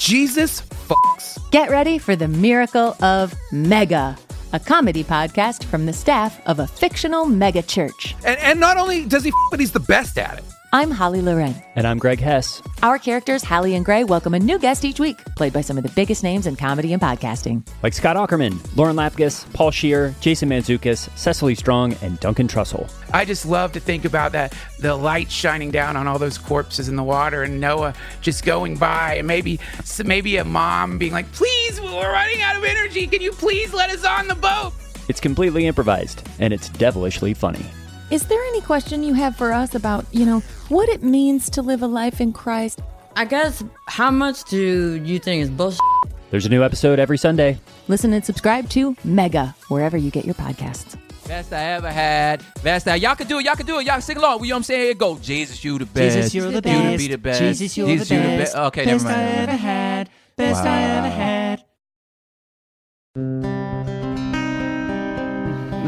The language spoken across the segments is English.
Jesus fucks. Get ready for the miracle of Mega, a comedy podcast from the staff of a fictional mega church. And, and not only does he f, but he's the best at it. I'm Holly Laurent. And I'm Greg Hess. Our characters, Hallie and Gray, welcome a new guest each week, played by some of the biggest names in comedy and podcasting. Like Scott Aukerman, Lauren Lapkus, Paul Scheer, Jason Mantzoukas, Cecily Strong, and Duncan Trussell. I just love to think about that the light shining down on all those corpses in the water and Noah just going by and maybe maybe a mom being like, "Please, we're running out of energy. Can you please let us on the boat?" It's completely improvised and it's devilishly funny. Is there any question you have for us about, you know, what it means to live a life in Christ? I guess, how much do you think is bullshit? There's a new episode every Sunday. Listen and subscribe to Mega, wherever you get your podcasts. Best I ever had. Best I. Y'all can do it. Y'all can do it. Y'all sing along. You know what I'm saying? Here it go. Jesus, you the best. Jesus, you're the best. You best. be the best. Jesus, you're Jesus, the you best. Okay, best never I ever had. Best I ever had.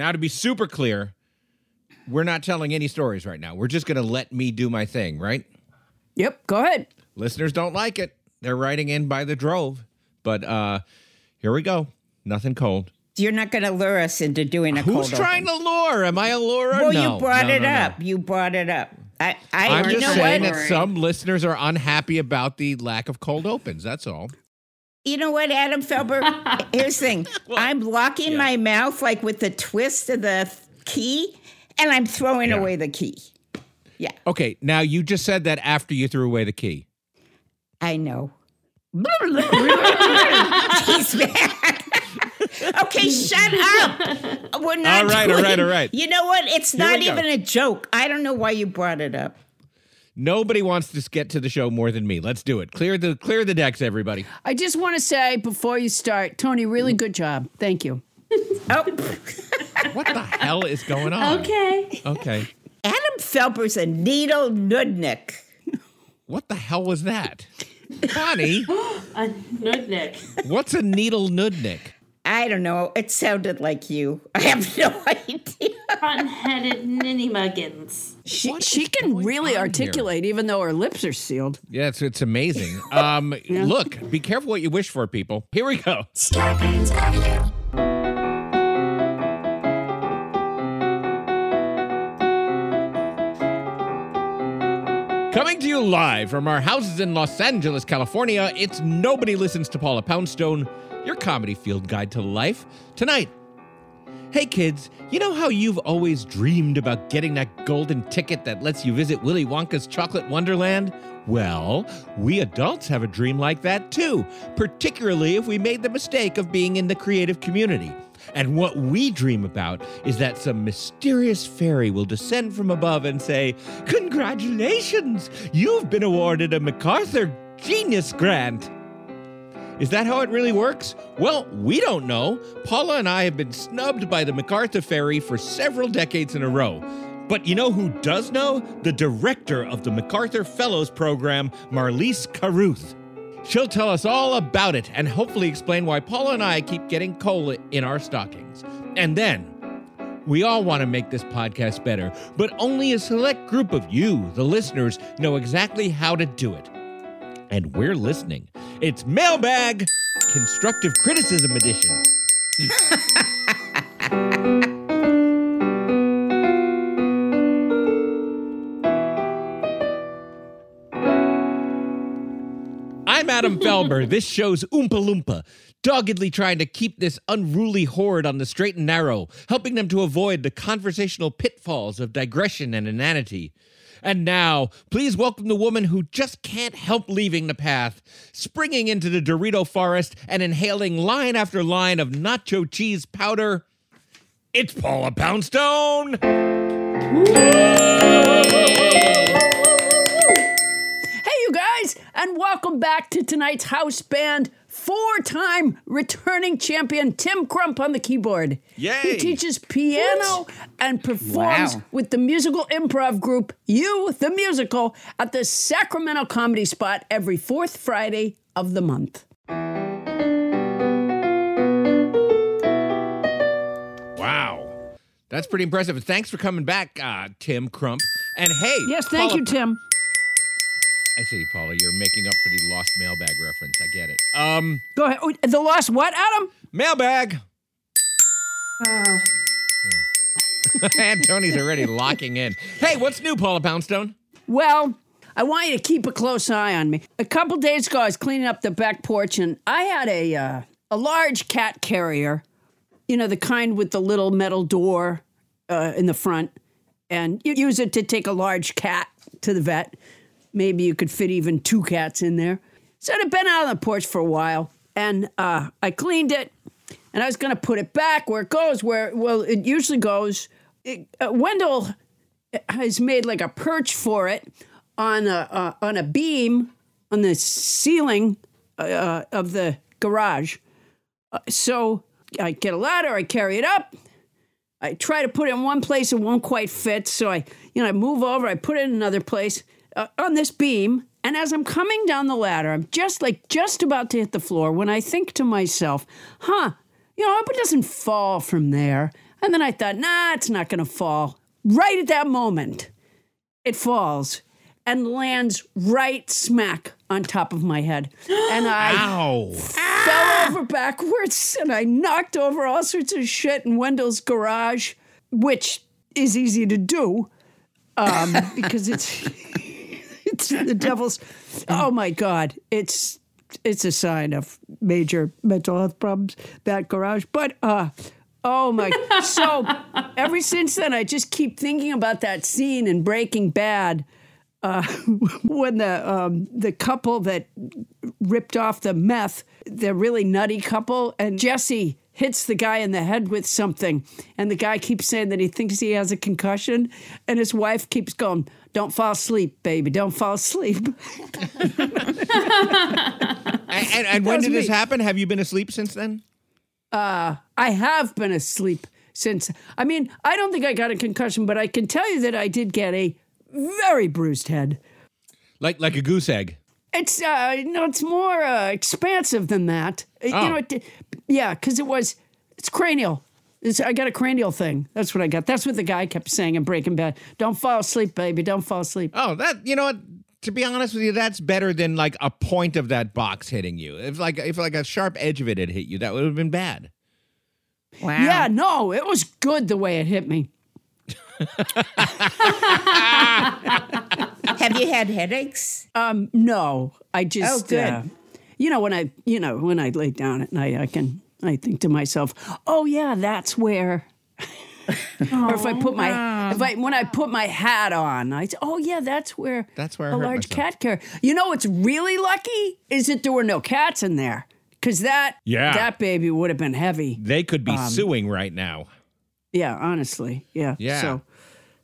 Now, to be super clear, we're not telling any stories right now. We're just going to let me do my thing, right? Yep, go ahead. Listeners don't like it. They're writing in by the drove. But uh here we go. Nothing cold. You're not going to lure us into doing a cold. Who's cold trying open. to lure? Am I a lurer? Well, no. you brought No, it no, up. You brought it up. I, I I'm just saying that some listeners are unhappy about the lack of cold opens. That's all. You know what, Adam Felber? Here's the thing. I'm locking my mouth like with the twist of the key, and I'm throwing Yeah. away the key. Yeah, Okay, now you just said that after you threw away the key. I know. He's back. okay, shut up. We're not. All right, all right, all right. You know what? It's Here not even a joke. I don't know why you brought it up. Nobody wants to get to the show more than me. Let's do it. Clear the clear the decks, everybody. I just want to say before you start, Tony, really good job. Thank you. Oh, What the hell is going on? Okay. Okay. Adam Felber's a needle nudnik. What the hell was that? Connie. A nudnik. what's a needle nudnik? I don't know. It sounded like you. I have no idea. Cotton headed ninny muggins. She, What she can really on here? articulate, even though her lips are sealed. Yeah, it's it's amazing. Um, look, be careful what you wish for, people. Here we go. Coming to you live from our houses in Los Angeles, California, it's Nobody Listens to Paula Poundstone, your comedy field guide to life. Tonight, Hey kids, you know how you've always dreamed about getting that golden ticket that lets you visit Willy Wonka's Chocolate Wonderland? Well, we adults have a dream like that too, particularly if we made the mistake of being in the creative community. And what we dream about is that some mysterious fairy will descend from above and say, Congratulations! You've been awarded a MacArthur Genius Grant! Is that how it really works? Well, we don't know. Paula and I have been snubbed by the MacArthur Fairy for several decades in a row. But you know who does know? The director of the MacArthur Fellows Program, Marlies Carruth. She'll tell us all about it and hopefully explain why Paula and I keep getting coal in our stockings. And then, we all want to make this podcast better, but only a select group of you, the listeners, know exactly how to do it. And we're listening. It's Mailbag Constructive Criticism Edition. Adam Felber, this show's Oompa Loompa, doggedly trying to keep this unruly horde on the straight and narrow, helping them to avoid the conversational pitfalls of digression and inanity. And now, please welcome the woman who just can't help leaving the path, springing into the Dorito forest and inhaling line after line of nacho cheese powder. It's Paula Poundstone! You guys, and welcome back to tonight's house band. Four time returning champion Tim Crump on the keyboard. Yay. He teaches piano and performs Wow. with the musical improv group You, the Musical, at the Sacramento Comedy Spot every fourth Friday of the month. Wow. That's pretty impressive. Thanks for coming back, uh, Tim Crump. And hey, Yes, thank you, Tim. I see, Paula. You're making up for the lost mailbag reference. I get it. Um, Go ahead. Oh, The lost what, Adam? mailbag. and Tony's already locking in. Hey, what's new, Paula Poundstone? Well, I want you to keep a close eye on me. A couple days ago, I was cleaning up the back porch, and I had a uh, a large cat carrier. You know, the kind with the little metal door uh, in the front, and you use it to take a large cat to the vet. Maybe you could fit even two cats in there. So it had been out on the porch for a while, and uh, I cleaned it, and I was going to put it back where it goes, where well it usually goes. It, uh, Wendell has made like a perch for it on a uh, on a beam on the ceiling uh, of the garage. Uh, so I get a ladder, I carry it up. I try to put it in one place, it won't quite fit. So I, you know, I move over, I put it in another place uh, on this beam. And as I'm coming down the ladder, I'm just like just about to hit the floor when I think to myself, huh, you know, I hope it doesn't fall from there. And then I thought, nah, it's not going to fall. Right at that moment, it falls and lands right smack on top of my head. And I Ow. fell over backwards and I knocked over all sorts of shit in Wendell's garage, which is easy to do um, because it's it's the devil's. Oh my God, it's it's a sign of major mental health problems that garage. But uh, oh my, so ever since then, I just keep thinking about that scene in Breaking Bad uh, when the um, the couple that ripped off the meth, the really nutty couple, and Jesse hits the guy in the head with something, and the guy keeps saying that he thinks he has a concussion, and his wife keeps going, "Don't fall asleep, baby, don't fall asleep." And, and, and when That was did this happen? Have you been asleep since then? Uh, I have been asleep since. I mean, I don't think I got a concussion, but I can tell you that I did get a very bruised head. Like like a goose egg. It's uh no, it's more uh, expansive than that. Oh. You know, it, yeah, because it was it's cranial. It's, I got a cranial thing. That's what I got. That's what the guy kept saying in Breaking Bad. Don't fall asleep, baby. Don't fall asleep. Oh, that you know what? To be honest with you, that's better than like a point of that box hitting you. If like if like a sharp edge of it had hit you, that would have been bad. Wow. Yeah, no, it was good the way it hit me. Have you had headaches? Um, no, I just Oh, good. uh, you know when I you know when I lay down at night, I can I think to myself, oh yeah, that's where. or if I put my if I when I put my hat on, I say, oh yeah, that's where That's where I a large myself. cat care. You know what's really lucky is that there were no cats in there because that Yeah. that baby would have been heavy. They could be Um, suing right now. Yeah, honestly, yeah. Yeah. So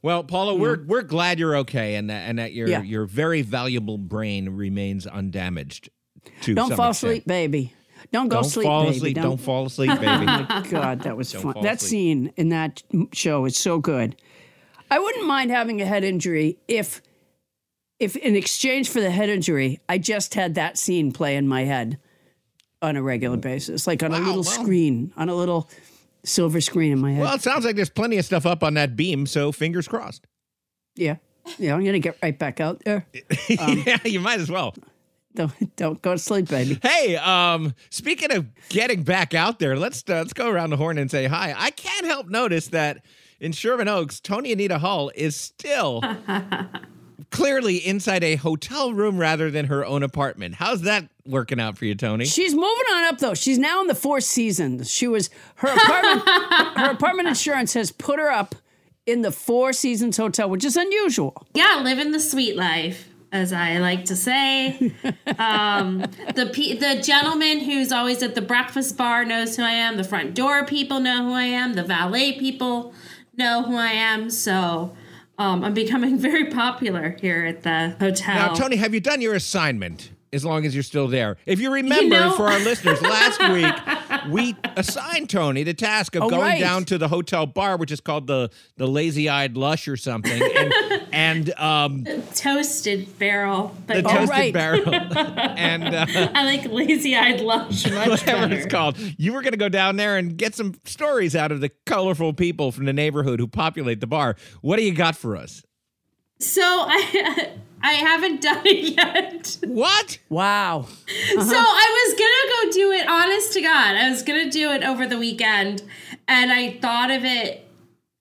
Well, Paula, we're we're glad you're okay and that and that your Yeah. your very valuable brain remains undamaged. To don't some fall extent. asleep, baby. Don't go Don't sleep, fall baby. asleep. Don't fall asleep, baby. Oh my God, that was Don't fun. That asleep. scene in that show is so good. I wouldn't mind having a head injury if, if in exchange for the head injury, I just had that scene play in my head on a regular basis, like on a little screen, on a little silver screen in my head. Well, it sounds like there's plenty of stuff up on that beam, so fingers crossed. yeah, yeah. I'm gonna get right back out there. Um, yeah, you might as well. Don't don't go to sleep, baby. Hey, um, speaking of getting back out there, let's uh, let's go around the horn and say hi. I can't help notice that in Sherman Oaks, Tony Anita Hull is still clearly inside a hotel room rather than her own apartment. How's that working out for you, Tony? She's moving on up though. She's now in the Four Seasons. She was her apartment. her apartment insurance has put her up in the Four Seasons Hotel, which is unusual. Yeah, living the sweet life, as I like to say. um, the pe- the gentleman who's always at the breakfast bar knows who I am. The front door people know who I am. The valet people know who I am. So um, I'm becoming very popular here at the hotel. Now, Tony, have you done your assignment? As long as you're still there. If you remember, know- for our listeners, last week we assigned Tony the task of Oh, going right. down to the hotel bar, which is called the the Lazy Eyed Lush or something, and and um, toasted barrel, but the toasted right. barrel, and uh, I like lazy-eyed lush much whatever better. it's called. You were going to go down there and get some stories out of the colorful people from the neighborhood who populate the bar. What do you got for us? So I I haven't done it yet. What? Wow. So I was gonna go do it. Honest to God, I was gonna do it over the weekend, and I thought of it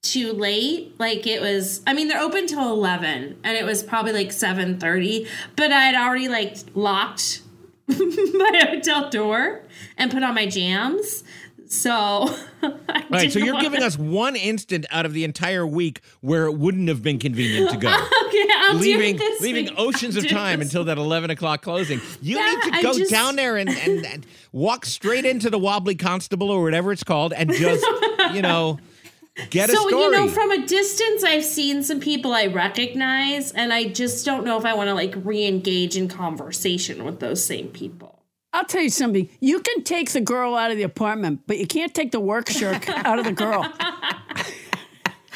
too late. Like it was. I mean, they're open till eleven, and it was probably like seven thirty. But I had already like locked my hotel door and put on my jams. So, Right, so you're giving wanna- us one instant out of the entire week where it wouldn't have been convenient to go. Okay, I'll leaving do this leaving week. oceans I'll of time until that 11 o'clock closing. You Yeah, need to go just- down there and, and, and walk straight into the wobbly constable or whatever it's called and just, you know, get a so story. you know from a distance i've seen some people i recognize and i just don't know if i want to like re-engage in conversation with those same people I'll tell you something. You can take the girl out of the apartment, but you can't take the work shirk out of the girl.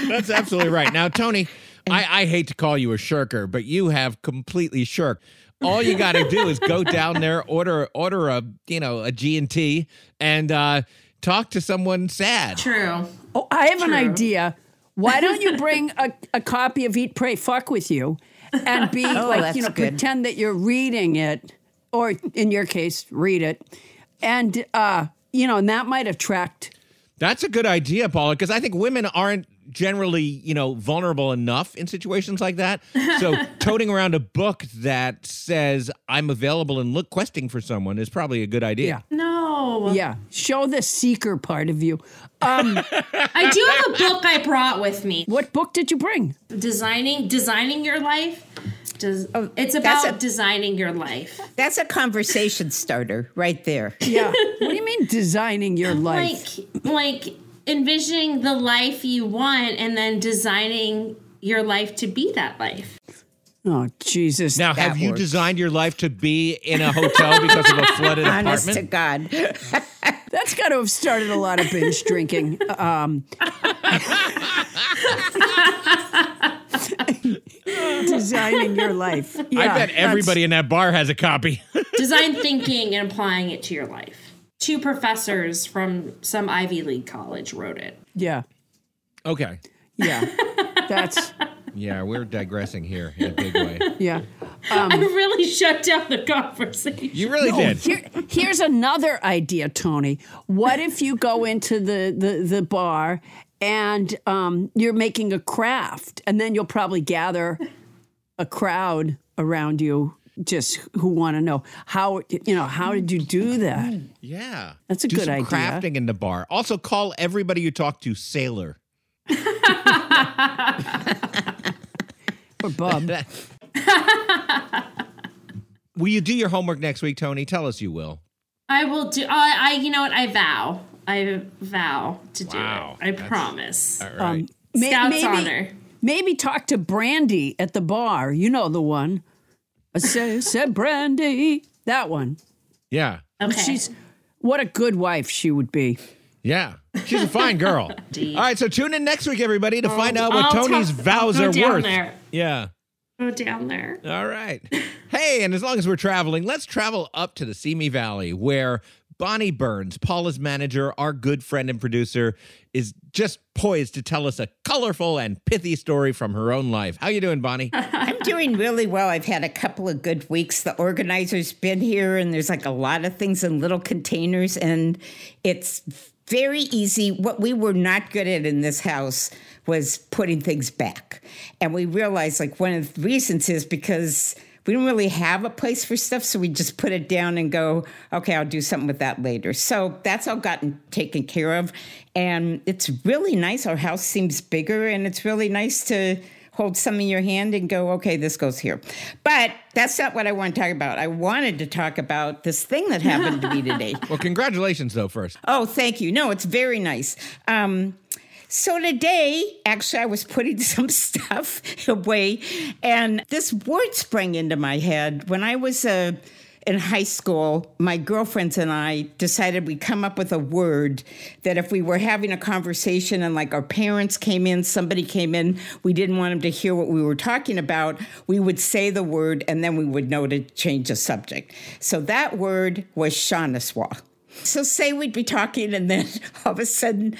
That's absolutely right. Now, Tony, I, I hate to call you a shirker, but you have completely shirked. All you got to do is go down there, order order a you know a G and T, and uh, talk to someone sad. true Oh, I have an idea. Why don't you bring a, a copy of Eat, Pray, Fuck with you and be Oh, like, you know, good. pretend that you're reading it, or in your case, read it. And, uh, you know, and that might attract. That's a good idea, Paula, because I think women aren't generally, you know, vulnerable enough in situations like that. So toting around a book that says I'm available and look questing for someone is probably a good idea. Yeah. no Yeah, show the seeker part of you. Um, i do have a book i brought with me what book did you bring? designing designing your life Does, Oh, it's about a- designing your life That's a conversation starter right there. Yeah. what do you mean designing your life? like like envisioning the life you want and then designing your life to be that life oh, Jesus. Now, That have you designed your life to be in a hotel because of a flooded Honest to apartment? God. That's got to have started a lot of binge drinking. Um, designing your life. Yeah, I bet everybody in that bar has a copy. design thinking and applying it to your life two professors from some ivy league college wrote it Yeah, okay. yeah. That's Yeah, we're digressing here in a big way. yeah. i really shut down the conversation You really No, did. Here, here's another idea, Tony. What if you go into the the, the bar and um, you're making a craft, and then you'll probably gather a crowd around you just who want to know how you know how did you do that? Yeah. That's a Do good some idea. crafting in the bar. Also, call everybody you talk to sailor. Or Bub. will you do your homework next week, Tony? Tell us you will. i will do I, I you know what i vow i vow to do it i that's- promise All right. Um, may- Scout's maybe, honor. Maybe talk to Brandy at the bar. You know the one. I say, said Brandy. That one. yeah. okay She's what a good wife she would be. Yeah. She's a fine girl. All right, so tune in next week, everybody, to find out what I'll Tony's talk- vows I'll are down worth. there. Yeah. go down there All right. Hey, and as long as we're traveling, let's travel up to the Simi Valley where Bonnie Burns, Paula's manager, our good friend and producer, is just poised to tell us a colorful and pithy story from her own life. How you doing, Bonnie? I'm doing really well. I've had a couple of good weeks. The organizer's been here, and there's like a lot of things in little containers, and it's very easy. What we were not good at in this house was putting things back. And we realized like one of the reasons is because we didn't really have a place for stuff, so we just put it down and go, okay, I'll do something with that later. So that's all gotten taken care of. And it's really nice. Our house seems bigger, and it's really nice to hold some in your hand and go, okay, this goes here. But that's not what I want to talk about. I wanted to talk about this thing that happened to me today. Well, congratulations, though, first. Oh, thank you. No, it's very nice. Um, so today, actually, I was putting some stuff away, and this word sprang into my head. When I was uh, in high school, my girlfriends and I decided we'd come up with a word that if we were having a conversation and like our parents came in, somebody came in, we didn't want them to hear what we were talking about, we would say the word and then we would know to change the subject. So that word was Shaniswa. So say we'd be talking and then all of a sudden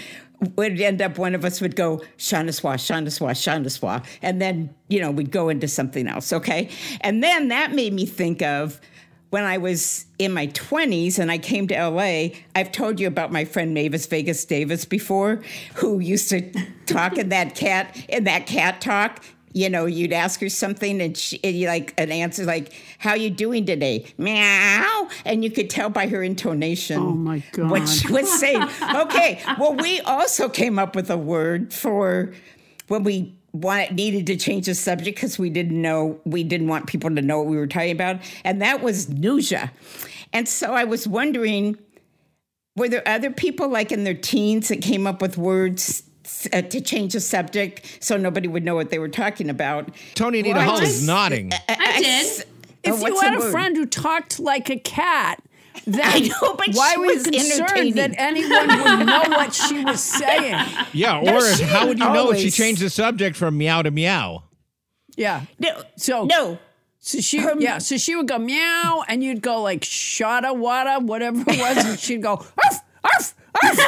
would end up one of us would go Shaniswa, Shaniswa, Shaniswa, and then you know we'd go into something else. Okay, and then that made me think of when I was in my 20s and I came to LA, I've told you about my friend Mavis Vegas Davis before, who used to talk in that cat in that cat talk. You know, you'd ask her something and she like an answer like, "How you doing today?" Meow, and you could tell by her intonation. Oh my god, what she was saying. okay, well, we also came up with a word for when we wanted needed to change the subject because we didn't know we didn't want people to know what we were talking about, and that was Nuja. And so I was wondering, were there other people like in their teens that came up with words? Uh, to change the subject so nobody would know what they were talking about. Tony Anita Hull is nodding. I did. If Oh, you had a word? friend who talked like a cat, then I know, but why she were you was concerned that anyone would know what she was saying? Yeah, No, or she how would you didn't know if she changed the subject from meow to meow? Yeah. No, So no. So she, Her- yeah. So she would go meow, and you'd go like shada wada, whatever it was, and she'd go arf arf, arf,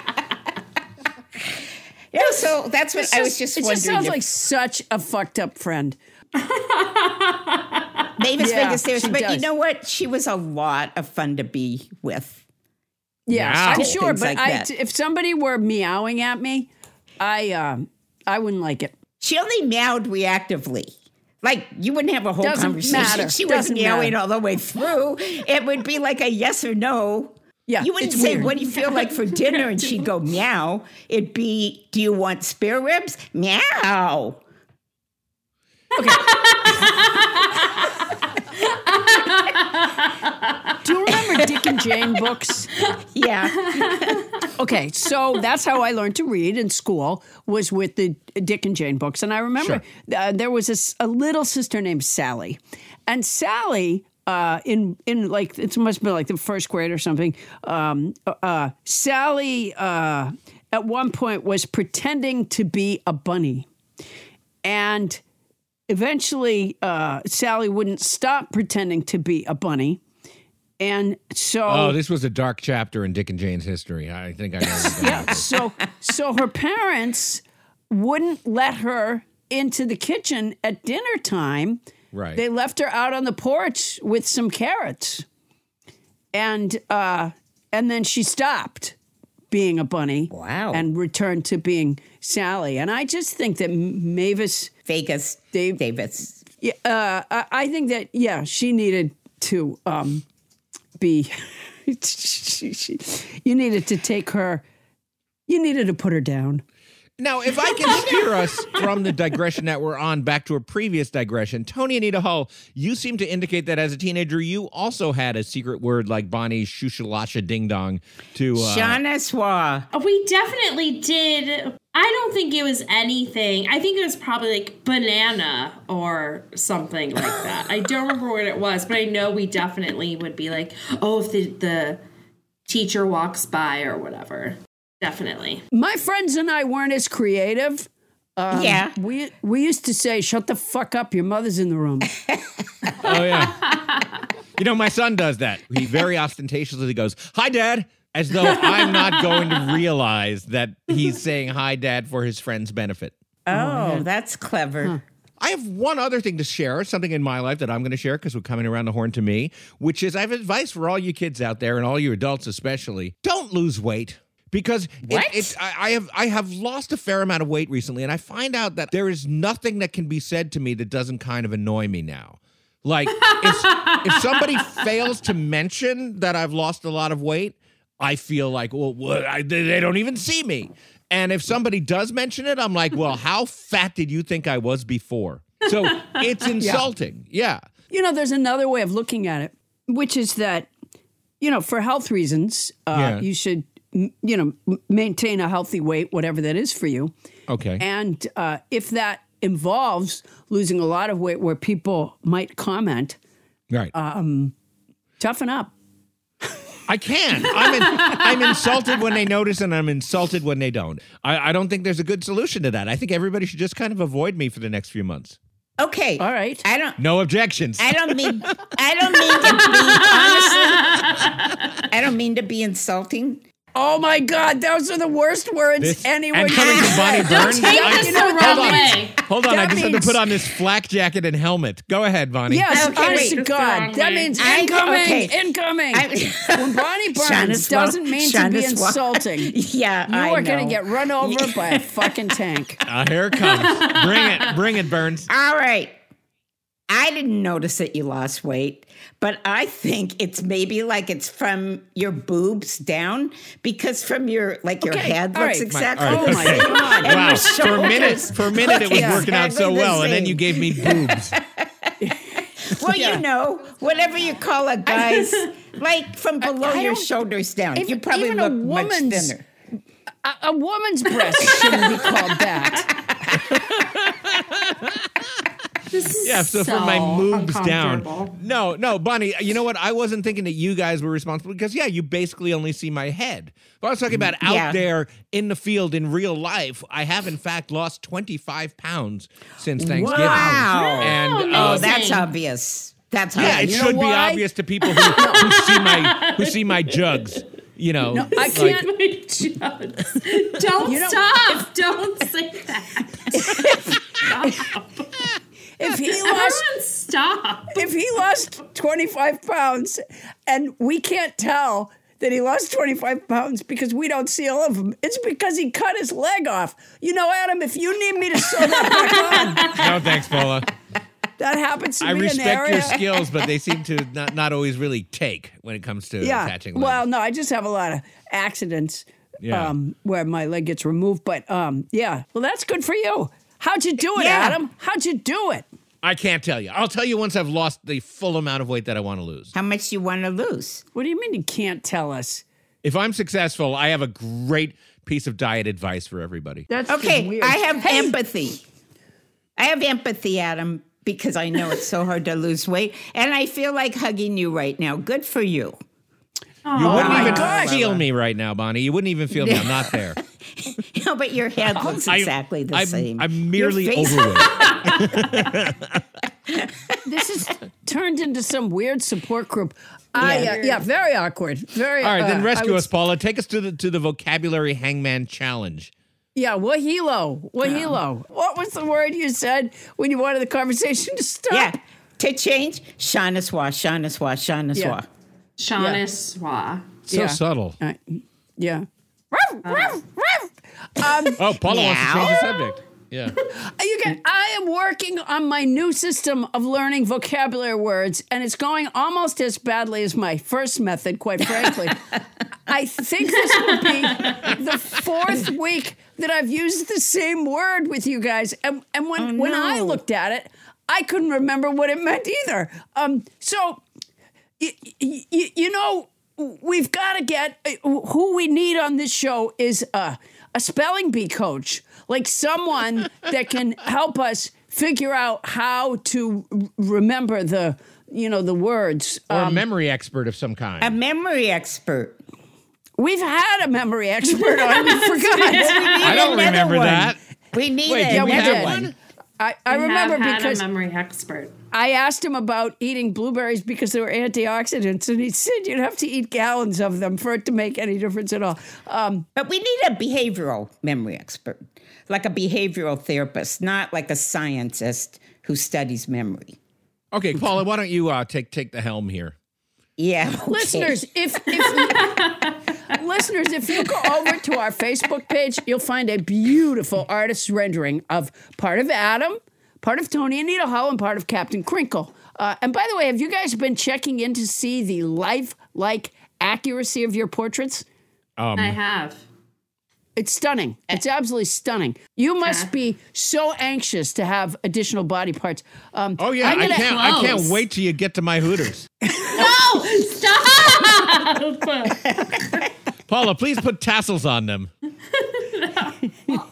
Yeah, so that's what It's I was just it wondering. just sounds if- like such a fucked up friend. Mavis Yeah, Vegas Davis, she but you know what? She was a lot of fun to be with. Yeah, Wow. I'm sure. Things But like I, if somebody were meowing at me, I, um, I wouldn't like it. She only meowed reactively. Like you wouldn't have a whole Doesn't conversation. matter. She Doesn't wasn't meowing matter. all the way through. It would be like a yes or no. Yeah, You wouldn't say, weird. What do you feel like for dinner? And she'd go, Meow. It'd be, Do you want spare ribs? Meow. Okay. Do you remember Dick and Jane books? Yeah. Okay, so that's how I learned to read in school was with the Dick and Jane books, and I remember uh, there was a little sister named Sally, and Sally. Uh, in in like it must be like the first grade or something. Um, uh, Sally uh, at one point was pretending to be a bunny, and eventually uh, Sally wouldn't stop pretending to be a bunny, and so Oh, this was a dark chapter in Dick and Jane's history. I think I know. where you're going with so so her parents wouldn't let her into the kitchen at dinner time. Right. They left her out on the porch with some carrots. And uh and then she stopped being a bunny. Wow. And returned to being Sally. And I just think that Mavis Vegas Dave, Davis. yeah, uh, I I think that yeah, she needed to um, be. she, she, you needed to take her. You needed to put her down. Now, if I can steer us from the digression that we're on back to a previous digression, Tony Anita Hull, you seem to indicate that as a teenager, you also had a secret word like Bonnie Shushalasha Ding Dong to. Uh, Shaniswa. We definitely did. I don't think it was anything. I think it was probably like banana or something like that. I don't remember what it was, but I know we definitely would be like, oh, if the, the teacher walks by or whatever. Definitely. My friends and I weren't as creative. Um, Yeah. we we used to say, "Shut the fuck up, your mother's in the room." Oh, yeah. you know, my son does that. He very ostentatiously goes, Hi, Dad, as though I'm not going to realize that he's saying hi, Dad, for his friend's benefit. Oh, that's clever. I have one other thing to share, something in my life that I'm going to share because we're coming around the horn to me, which is I have advice for all you kids out there and all you adults especially. Don't lose weight because it, it's I, I have I have lost a fair amount of weight recently, and I find out that there is nothing that can be said to me that doesn't kind of annoy me now. Like if if somebody fails to mention that I've lost a lot of weight, I feel like well, I, they don't even see me. And if somebody does mention it, I'm like, well, how fat did you think I was before? So it's insulting. Yeah. You know, there's another way of looking at it, which is that, you know, for health reasons, uh, Yeah. you should, you know, maintain a healthy weight, whatever that is for you. Okay. And uh, if that involves losing a lot of weight where people might comment, Right. um, toughen up. I can. I'm in, I'm insulted when they notice, and I'm insulted when they don't. I, I don't think there's a good solution to that. I think everybody should just kind of avoid me for the next few months. Okay. All right. I don't. No objections. I don't mean. I don't mean to be honestly. I don't mean to be insulting. Oh my God, those are the worst words This- anyone and can coming from Bonnie say. Burns, Take I- this You know the what that wrong means? way. Hold on, I That just had to put on this flak jacket and helmet. Go ahead, Bonnie. Yes, Okay, honest to God. That way. means I- incoming, okay. incoming. I- when Bonnie Burns doesn't wa- mean to be Shauna's insulting, Yeah, you I are going to get run over by a fucking tank. Ah, here it comes. Bring it. Bring it, Burns. All right. I didn't notice that you lost weight, but I think it's maybe like it's from your boobs down because from your like your Okay, head all looks right. exactly all the right, oh same. okay. And Wow. your For a minute, for a minute, it was look working out so exactly the well, and then you gave me boobs. Well, you know, whatever you call a guy's, like from below I your don't- shoulders down. even- you probably even a look much woman's- thinner. A, a woman's breast shouldn't be called that. This is Yeah, so, so for my moves down. No, no, Bonnie, you know what? I wasn't thinking that you guys were responsible because, yeah, you basically only see my head. But I was talking about out Yeah. there in the field in real life. I have, in fact, lost 25 pounds since Thanksgiving. Wow. And, Oh, uh, Oh, that's obvious. That's yeah, it. You should be obvious to people who, who see my who see my jugs. You know, No, I like- can't. My jugs. Don't You know, stop. Don't say that. Stop. If he Everyone lost, stop. if he lost 25 pounds and we can't tell that he lost 25 pounds because we don't see all of them, it's because he cut his leg off. You know, Adam, if you need me to sew that back on, no, thanks, Paula. that happens to I me in the respect area. your skills, but they seem to not, not always really take when it comes to yeah. attaching legs. Well, no, I just have a lot of accidents Yeah. um, where my leg gets removed. But um, yeah, well, that's good for you. How'd you do it, Yeah. Adam? How'd you do it? I can't tell you. I'll tell you once I've lost the full amount of weight that I want to lose. How much you want to lose? What do you mean you can't tell us? If I'm successful, I have a great piece of diet advice for everybody. That's Okay, weird. I have Hey, empathy. I have empathy, Adam, because I know it's so hard to lose weight, and I feel like hugging you right now. Good for you. You wouldn't oh my even gosh. feel me right now, Bonnie. You wouldn't even feel me. I'm not there. No, but your head looks I- exactly the I'm, same. I'm Your merely face- overweight. this is turned into some weird support group. I, uh, yeah, very awkward. Very. Awkward. All right, then uh, I rescue would- us, Paula. Take us to the to the vocabulary hangman challenge. Yeah, wahilo, wahilo. What was the word you said when you wanted the conversation to stop? yeah, to change, Shanaswa, Shanaswa, Shanaswa. Yeah. Shauna So Yeah. subtle. Uh, yeah. Ruff, ruff, ruff. Um, Oh, Paula wants to change the subject. Yeah. You can, I am working on my new system of learning vocabulary words, and it's going almost as badly as my first method, quite frankly. I think this will be the fourth week that I've used the same word with you guys. And, and when, when I looked at it, I couldn't remember what it meant either. Um, so, y- y- y- you know, we've got to get who we need on this show is a, a spelling bee coach, like someone that can help us figure out how to r- remember the, you know, the words. Or a Um, memory expert of some kind. A memory expert. we've had a memory expert on. We forgot. I don't remember one. that. We need Wait, a- did we another have one. one? I, I We remember have had because a memory expert. I asked him about eating blueberries because they were antioxidants, and he said you'd have to eat gallons of them for it to make any difference at all. Um, But we need a behavioral memory expert, like a behavioral therapist, not like a scientist who studies memory. Okay, Paula, why don't you uh, take take the helm here? Yeah. okay. Listeners, if, if listeners, if you go over to our Facebook page, you'll find a beautiful artist's rendering of part of Adam, part of Tony Anita Hull, and part of Captain Crinkle. Uh, and by the way, have you guys been checking in to see the life-like accuracy of your portraits? Um, I have. It's stunning. It's absolutely stunning. You must be so anxious to have additional body parts. Um, Oh yeah, I'm I gonna- can't. I can't wait till you get to my Hooters. No, stop! Paula, please put tassels on them. no.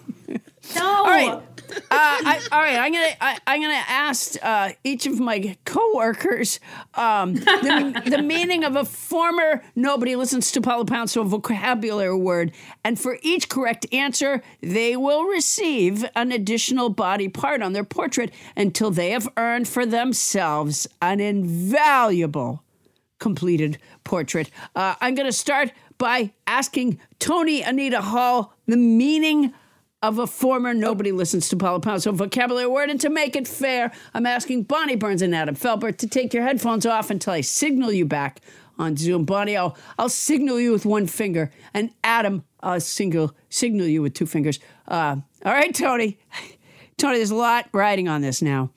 All right. Uh, I, all right, I'm gonna I, I'm gonna ask uh, each of my coworkers um, the, the meaning of a former nobody listens to Paula Poundstone vocabulary word, and for each correct answer, they will receive an additional body part on their portrait until they have earned for themselves an invaluable completed portrait. Uh, I'm going to start by asking Tony Anita Hull the meaning of a former nobody listens to Paula Poundstone vocabulary word. And to make it fair, I'm asking Bonnie Burns and Adam Felber to take your headphones off until I signal you back on Zoom. Bonnie, I'll, I'll signal you with one finger, and Adam, I'll single, signal you with two fingers. Uh, all right, Tony. Tony, there's a lot riding on this now.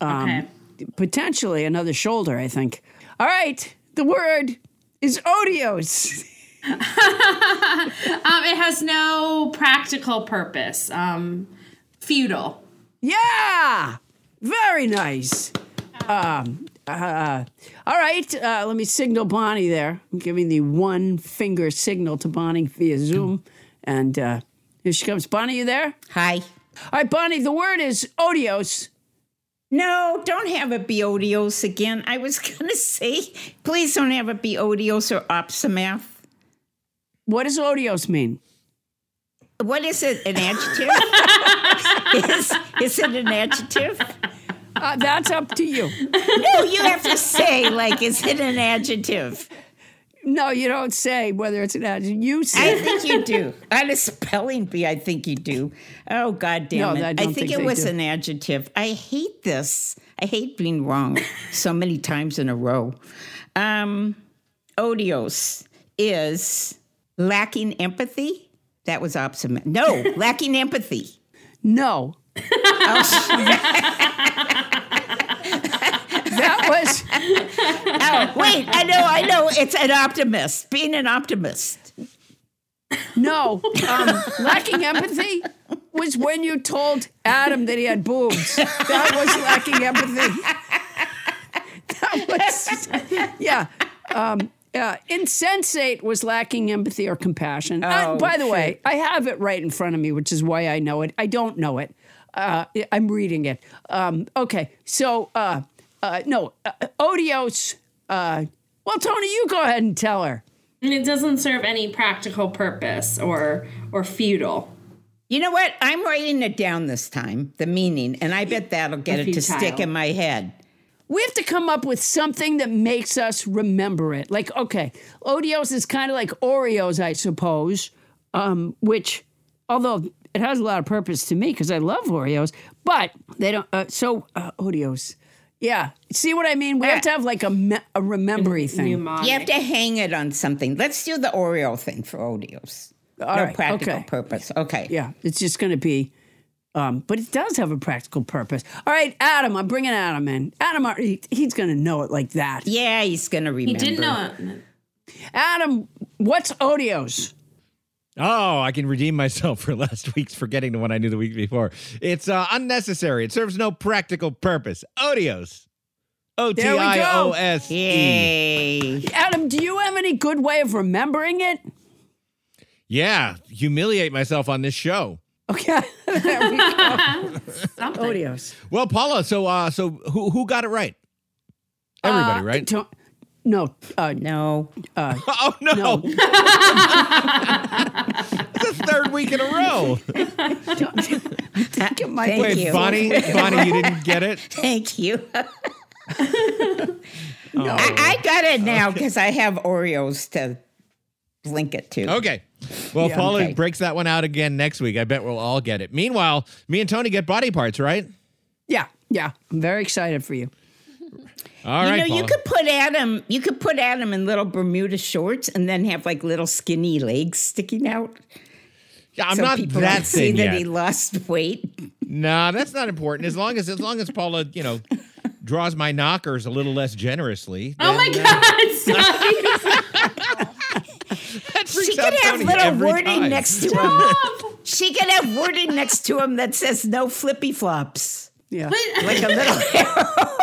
Um, Okay. Potentially another shoulder, I think. All right, the word is otiose. um, it has no practical purpose. Um, feudal. Yeah, very nice. Um, uh, all right, uh, let me signal Bonnie there. I'm giving the one finger signal to Bonnie via Zoom. And uh, here she comes. Bonnie, you there? Hi. All right, Bonnie, the word is otiose. No, don't have it be otiose again. I was going to say, please don't have it be otiose or opsimath. What does otiose mean? What is it? An adjective? is, is it an adjective? Uh, that's up to you. No, you have to say, like, is it an adjective? No, you don't say whether it's an adjective. You say. I think you do. On a spelling bee, I think you do. Oh, God damn No, it. I I, think, think it was do. an adjective. I hate this. I hate being wrong so many times in a row. Um, otiose is lacking empathy. That was opposite. No, lacking empathy. No. that was. Oh, wait. I know, I know. It's an optimist. Being an optimist. No. Um, lacking empathy was when you told Adam that he had boobs. That was lacking empathy. That was, yeah. Um, uh, insensate was lacking empathy or compassion. Uh, Oh, by the way. I have it right in front of me, which is why I know it. I don't know it. Uh, I'm reading it. Um, okay, so uh, uh, no, uh, otiose. Uh, well, Tony, you go ahead and tell her. And it doesn't serve any practical purpose or or feudal. You know what? I'm writing it down this time, the meaning, and I bet that'll get it to stick in my head. We have to come up with something that makes us remember it. Like, okay, Otiose is kind of like Oreos, I suppose, um, which, although it has a lot of purpose to me because I love Oreos, but they don't. Uh, so, uh, Otiose. Yeah. See what I mean? We have to have like a, me- a remembery thing. You have to hang it on something. Let's do the Oreo thing for Otiose. All no right, practical okay. purpose. Okay. Yeah, it's just going to be, um, but it does have a practical purpose. All right, Adam, I'm bringing Adam in. Adam, he, he's going to know it like that. Yeah, he's going to remember. He didn't know it. Adam, what's Otiose? Oh, I can redeem myself for last week's forgetting the one I knew the week before. It's uh, unnecessary. It serves no practical purpose. Otiose. O T There we I O go. S E. Yay. Adam, do you have any good way of remembering it? Yeah, humiliate myself on this show. Okay, there we go. Something. Otiose. Well, Paula, so uh, so who who got it right? Everybody, Uh, right? to- no, uh, No. uh, oh no, no. it's the third week in a row. Get my Thank Wait, you. Bonnie, Bonnie, you didn't get it. Thank you. I, I got it now because I have Oreos to link it to. Okay. Well, Yeah, Paula okay. breaks that one out again next week. I bet we'll all get it. Meanwhile, me and Tony get body parts, right? Yeah, Yeah, I'm very excited for you. All you right, know, you could put Adam. You could put Adam in little Bermuda shorts and then have like little skinny legs sticking out. Yeah, I'm so not that see that yet. he lost weight. Nah, that's not important. As long as as long as Paula, you know, draws my knockers a little less generously. Oh my then, God! Stop. freaks She could have Toni little wording time. next to him. She could have wording next to him that says "No flippy flops." Yeah, like a little arrow.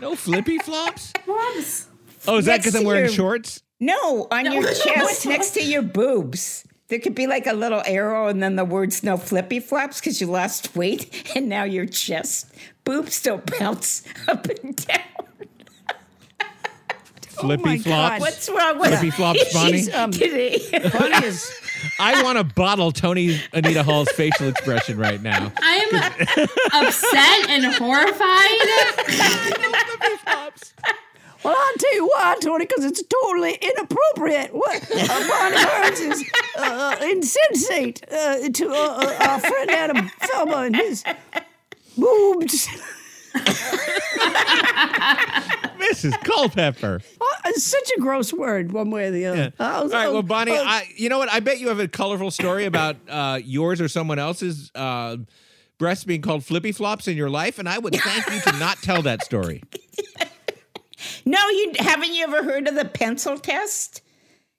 No flippy flops. Flops. Oh, is that because I'm wearing your- shorts? No, on No. your chest next to your boobs. There could be like a little arrow and then the words no flippy flops because you lost weight and now your chest boobs don't bounce up and down. Flippy my flops. God. What's wrong with Flippy flops, Bonnie? She's kidding. Funny is I want to bottle Toni Anita Hull's facial expression right now. I'm upset and horrified. Well, I'll tell you why, Toni, because it's totally inappropriate. What uh, Bonnie Burns is uh, insensate uh, to uh, uh, our friend Adam Felber and his boobs. Mrs. Culpepper. Oh, it's such a gross word, one way or the other. I All was- right, well, uh, Bonnie, uh, I, you know what? I bet you have a colorful story about uh, yours or someone else's uh, breasts being called flippy flops in your life, and I would thank you to not tell that story. No, you haven't you ever heard of the pencil test?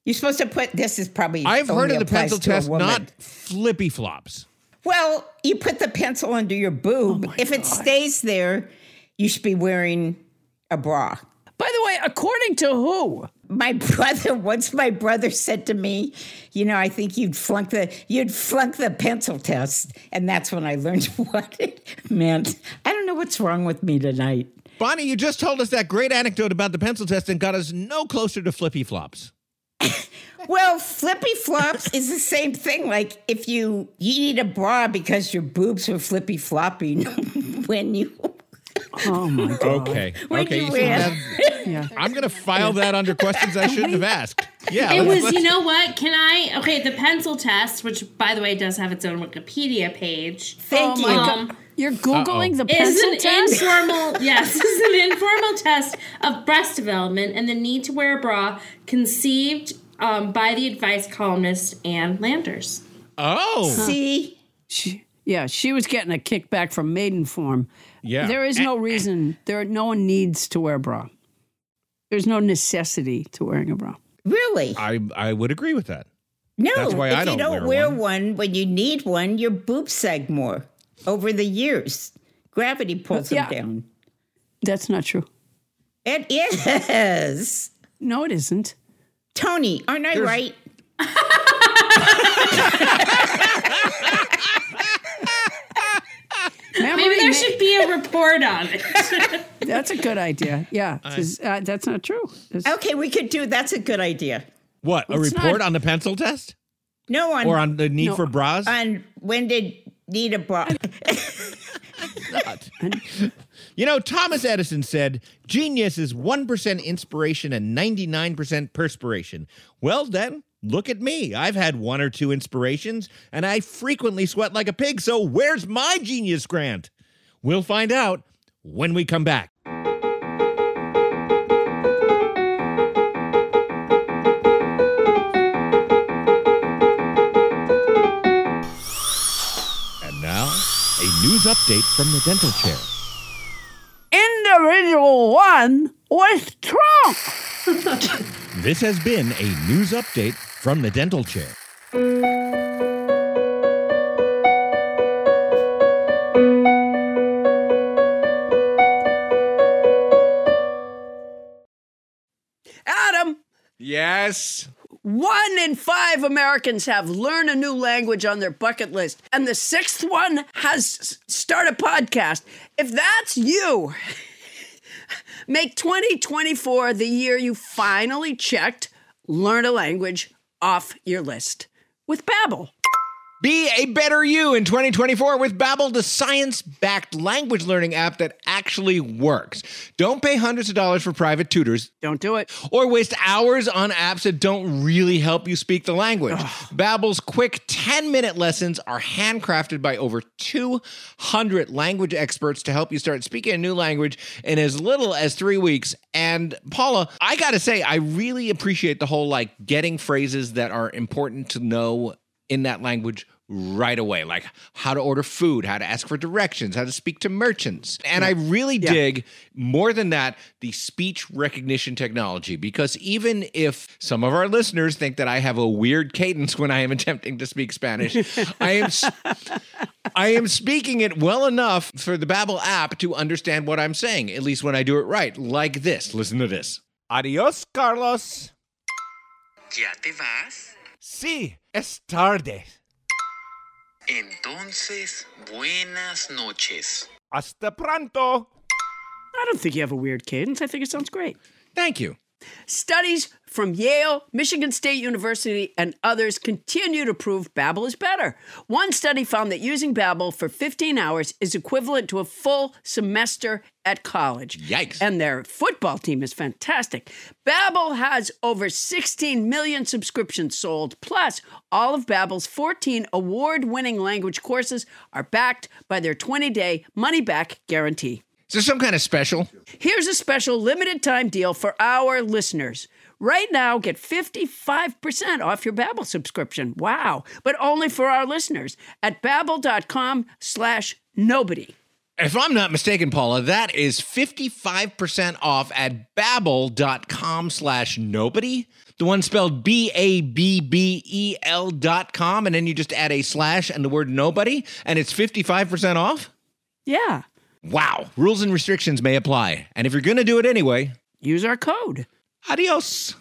You're supposed to put this is probably I've heard of the pencil test, not flippy flops. Well, you put the pencil under your boob. Oh if it stays there, you should be wearing a bra. by the way, according to who? My brother, once my brother said to me, you know, I think you'd flunk the you'd flunk the pencil test. And that's when I learned what it meant. I don't know what's wrong with me tonight. Bonnie, you just told us that great anecdote about the pencil test and got us no closer to flippy flops. Well, flippy flops is the same thing. Like if you you need a bra because your boobs are flippy flopping when you Oh my god! Okay. When okay. you you have- Yeah. I'm going to file that under questions I shouldn't have asked. Yeah. It let's- was, let's- you know what? Can I? Okay, the pencil test, which by the way does have its own Wikipedia page. Thank oh you. Um! You're googling the pencil is pencil an test. informal yes is an informal test of breast development and the need to wear a bra conceived um, by the advice columnist Ann Landers. Oh. see She, yeah, she was getting a kickback from Maidenform. Yeah. There is no reason. There, no one needs to wear a bra. There's no necessity to wearing a bra. really? I, I would agree with that. No, That's why if I don't you don't wear wear, one. when you need one, your boobs sag more over the years. Gravity pulls Yeah. them down. That's not true. It is. No, it isn't. Toni, aren't I right? Maybe there ma- should be a report on it. That's a good idea. Yeah, uh, that's not true. It's- Okay, we could do that's a good idea. What? A It's report not- on the pencil test? No on Or on the need No. for bras? on when did need a bra. You know, Thomas Edison said, genius is 1% inspiration and 99% perspiration. Well, then, look at me. I've had one or two inspirations, and I frequently sweat like a pig, so where's my genius grant? We'll find out when we come back. And now, a news update from the dental chair. Individual one was Trump. This has been a news update from the dental chair. Adam, Yes. One in five Americans have learn a new language on their bucket list, and the sixth one has start a podcast. If that's you, make 2024 the year you finally checked learn a language off your list with Babbel. Be a better you in 2024 with Babbel, the science-backed language learning app that actually works. Don't pay hundreds of dollars for private tutors. Don't do it. Or waste hours on apps that don't really help you speak the language. Babbel's quick 10-minute lessons are handcrafted by over 200 language experts to help you start speaking a new language in as little as 3 weeks. And Paula, I got to say I really appreciate the whole like getting phrases that are important to know in that language right away, like how to order food, how to ask for directions, how to speak to merchants. And I really Yeah. dig more than that the speech recognition technology because even if some of our listeners think that I have a weird cadence when I am attempting to speak Spanish, I am s- I am speaking it well enough for the Babbel app to understand what I'm saying, at least when I do it right, like this. Listen to this. Adios, Carlos. ¿Ya te vas? Sí, es tarde. Entonces, buenas noches. Hasta pronto. I don't think you have a weird cadence. I think it sounds great. Thank you. Studies from Yale, Michigan State University, and others continue to prove Babbel is better. One study found that using Babbel for 15 hours is equivalent to a full semester at college. Yikes. And their football team is fantastic. Babbel has over 16 million subscriptions sold, plus all of Babbel's 14 award-winning language courses are backed by their 20-day money-back guarantee. Is there some kind of special? Here's a special limited time deal for our listeners. Right now, get 55% off your Babbel subscription. Wow. But only for our listeners at babbel.com slash nobody. If I'm not mistaken, Paula, that is 55% off at babbel.com slash nobody. The one spelled B-A-B-B-E-L dot com, and then you just add a slash and the word nobody, and it's 55% off? Yeah. Wow. Rules and restrictions may apply. And if you're going to do it anyway, use our code. Adios.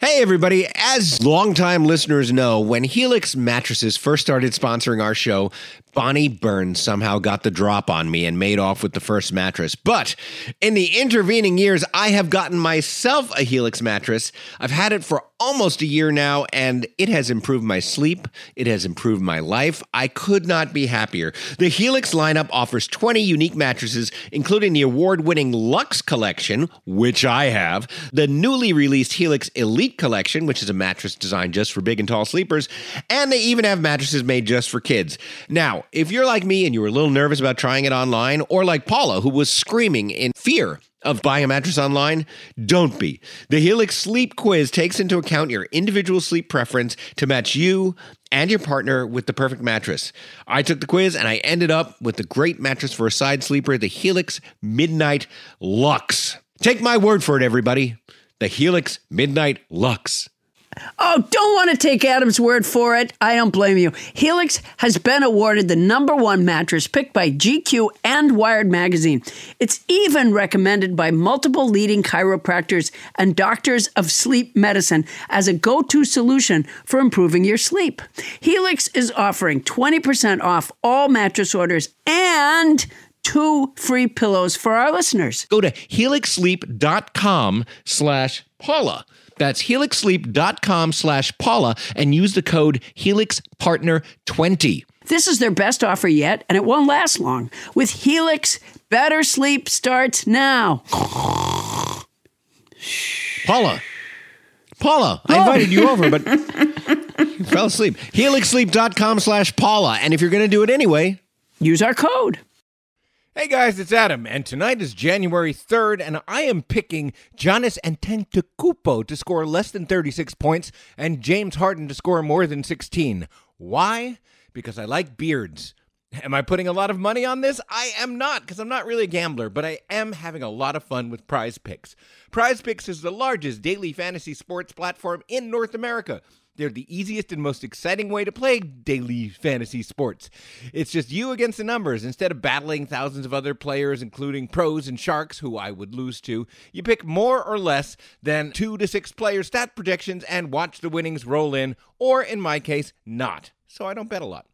Hey, everybody. As longtime listeners know, when Helix Mattresses first started sponsoring our show, Bonnie Burns somehow got the drop on me and made off with the first mattress. But in the intervening years, I have gotten myself a Helix mattress. I've had it for almost a year now, and it has improved my sleep. It has improved my life. I could not be happier. The Helix lineup offers 20 unique mattresses, including the award winning Lux Collection, which I have, the newly released Helix Elite Collection, which is a mattress designed just for big and tall sleepers, and they even have mattresses made just for kids. Now, if you're like me and you were a little nervous about trying it online, or like Paula, who was screaming in fear of buying a mattress online? Don't be. The Helix Sleep Quiz takes into account your individual sleep preference to match you and your partner with the perfect mattress. I took the quiz and I ended up with the great mattress for a side sleeper, the Helix Midnight Lux. Take my word for it, everybody. The Helix Midnight Lux. Oh, don't want to take Adam's word for it. I don't blame you. Helix has been awarded the number one mattress picked by GQ and Wired Magazine. It's even recommended by multiple leading chiropractors and doctors of sleep medicine as a go to solution for improving your sleep. Helix is offering 20% off all mattress orders and two free pillows for our listeners. Go to helixsleep.com slash Paula. That's helixsleep.com slash Paula and use the code HelixPartner20. This is their best offer yet, and it won't last long. With Helix, better sleep starts now. Paula. Paula, I oh. invited you over, but you fell asleep. Helixsleep.com slash Paula. And if you're going to do it anyway, use our code. Hey guys, it's Adam, and tonight is January 3rd, and I am picking Giannis Antetokounmpo to score less than 36 points and James Harden to score more than 16. Why? Because I like beards. Am I putting a lot of money on this? I am not, because I'm not really a gambler, but I am having a lot of fun with Prize Picks. Prize Picks is the largest daily fantasy sports platform in North America. They're the easiest and most exciting way to play daily fantasy sports. It's just you against the numbers. Instead of battling thousands of other players, including pros and sharks, who I would lose to, you pick more or less than two to six player stat projections and watch the winnings roll in, or in my case, not. So I don't bet a lot.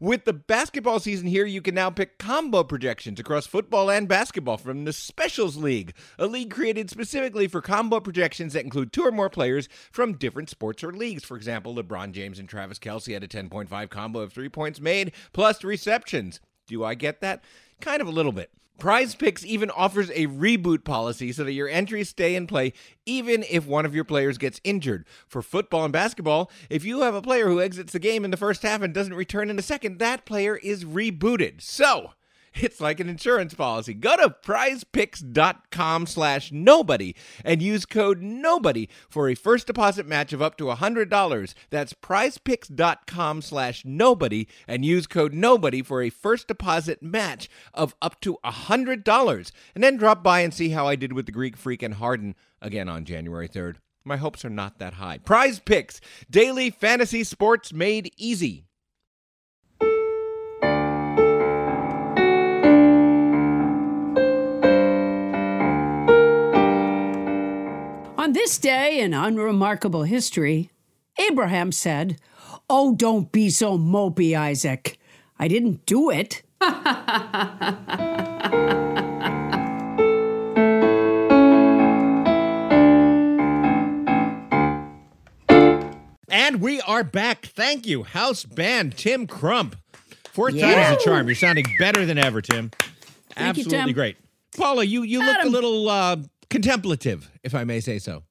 With the basketball season here, you can now pick combo projections across football and basketball from the Specials League, a league created specifically for combo projections that include two or more players from different sports or leagues. For example, LeBron James and Travis Kelce had a 10.5 combo of three points made plus receptions. Do I get that? Kind of a little bit. Prize Picks even offers a reboot policy so that your entries stay in play even if one of your players gets injured. For football and basketball, if you have a player who exits the game in the first half and doesn't return in the second, that player is rebooted. So, it's like an insurance policy. Go to prizepicks.com slash nobody and use code nobody for a first deposit match of up to $100. That's prizepicks.com slash nobody and use code nobody for a first deposit match of up to $100. And then drop by and see how I did with the Greek Freak and Harden again on January 3rd. My hopes are not that high. Prize Picks, daily fantasy sports made easy. On this day in unremarkable history, Abraham said, Oh, don't be so mopey, Isaac. I didn't do it. And we are back. Thank you, house band Tim Crump. Fourth Yeah. time is a charm. You're sounding better than ever, Tim. Thank you, Absolutely Tim. great. Paula, you you look a little uh, contemplative, if I may say so.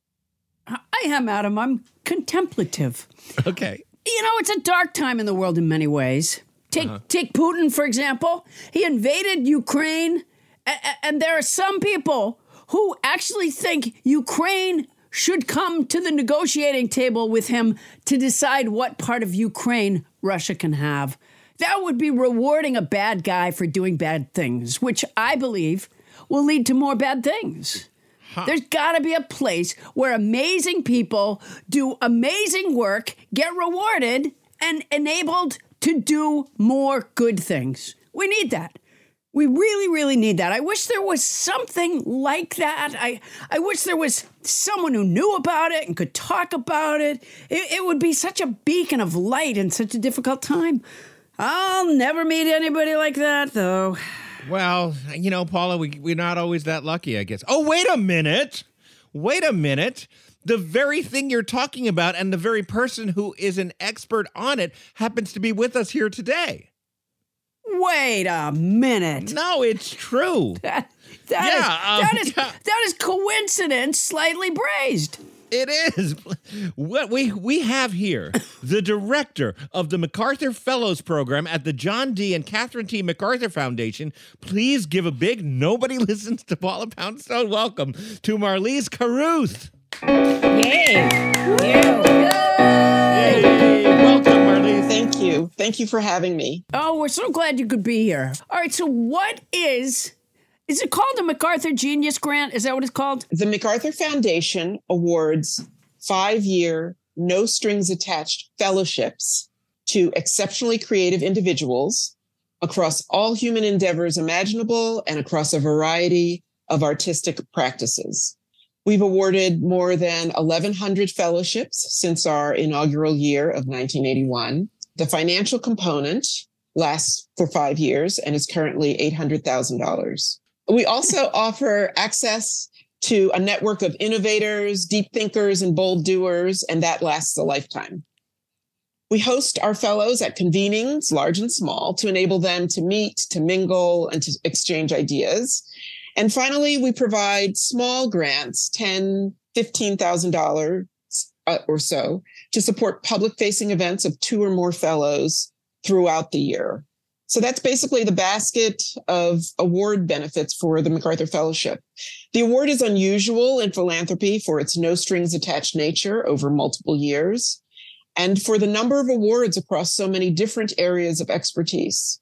I am, Adam. I'm contemplative. Okay. You know, it's a dark time in the world in many ways. Take Uh-huh. take Putin for example. He invaded Ukraine, a- a- and there are some people who actually think Ukraine should come to the negotiating table with him to decide what part of Ukraine Russia can have. That would be rewarding a bad guy for doing bad things, which I believe will lead to more bad things. There's got to be a place where amazing people do amazing work, get rewarded, and enabled to do more good things. We need that. We really, really need that. I wish there was something like that. I, I wish there was someone who knew about it and could talk about it. it. It would be such a beacon of light in such a difficult time. I'll never meet anybody like that, though. Well, you know, Paula, we, we're not always that lucky, I guess. Oh, wait a minute. Wait a minute. The very thing you're talking about and the very person who is an expert on it happens to be with us here today. Wait a minute. No, it's true. That, that Yeah, is- um, that is yeah. that is coincidence slightly braised. It is. What we we have here, the director of the MacArthur Fellows Program at the John D. and Catherine T. MacArthur Foundation. Please give a big nobody listens to Paula Poundstone welcome to Marlies Carruth. Yay! Yay! Welcome, Marlies. Thank you. Thank you for having me. Oh, we're so glad you could be here. All right, so what is is it called the MacArthur Genius Grant? Is that what it's called? The MacArthur Foundation awards five year, no strings attached fellowships to exceptionally creative individuals across all human endeavors imaginable and across a variety of artistic practices. We've awarded more than 1,100 fellowships since our inaugural year of 1981. The financial component lasts for five years and is currently $800,000. We also offer access to a network of innovators, deep thinkers, and bold doers, and that lasts a lifetime. We host our fellows at convenings, large and small, to enable them to meet, to mingle, and to exchange ideas. And finally, we provide small grants, $10,000, $15,000 uh, or so, to support public facing events of two or more fellows throughout the year. So that's basically the basket of award benefits for the MacArthur Fellowship. The award is unusual in philanthropy for its no strings attached nature over multiple years and for the number of awards across so many different areas of expertise.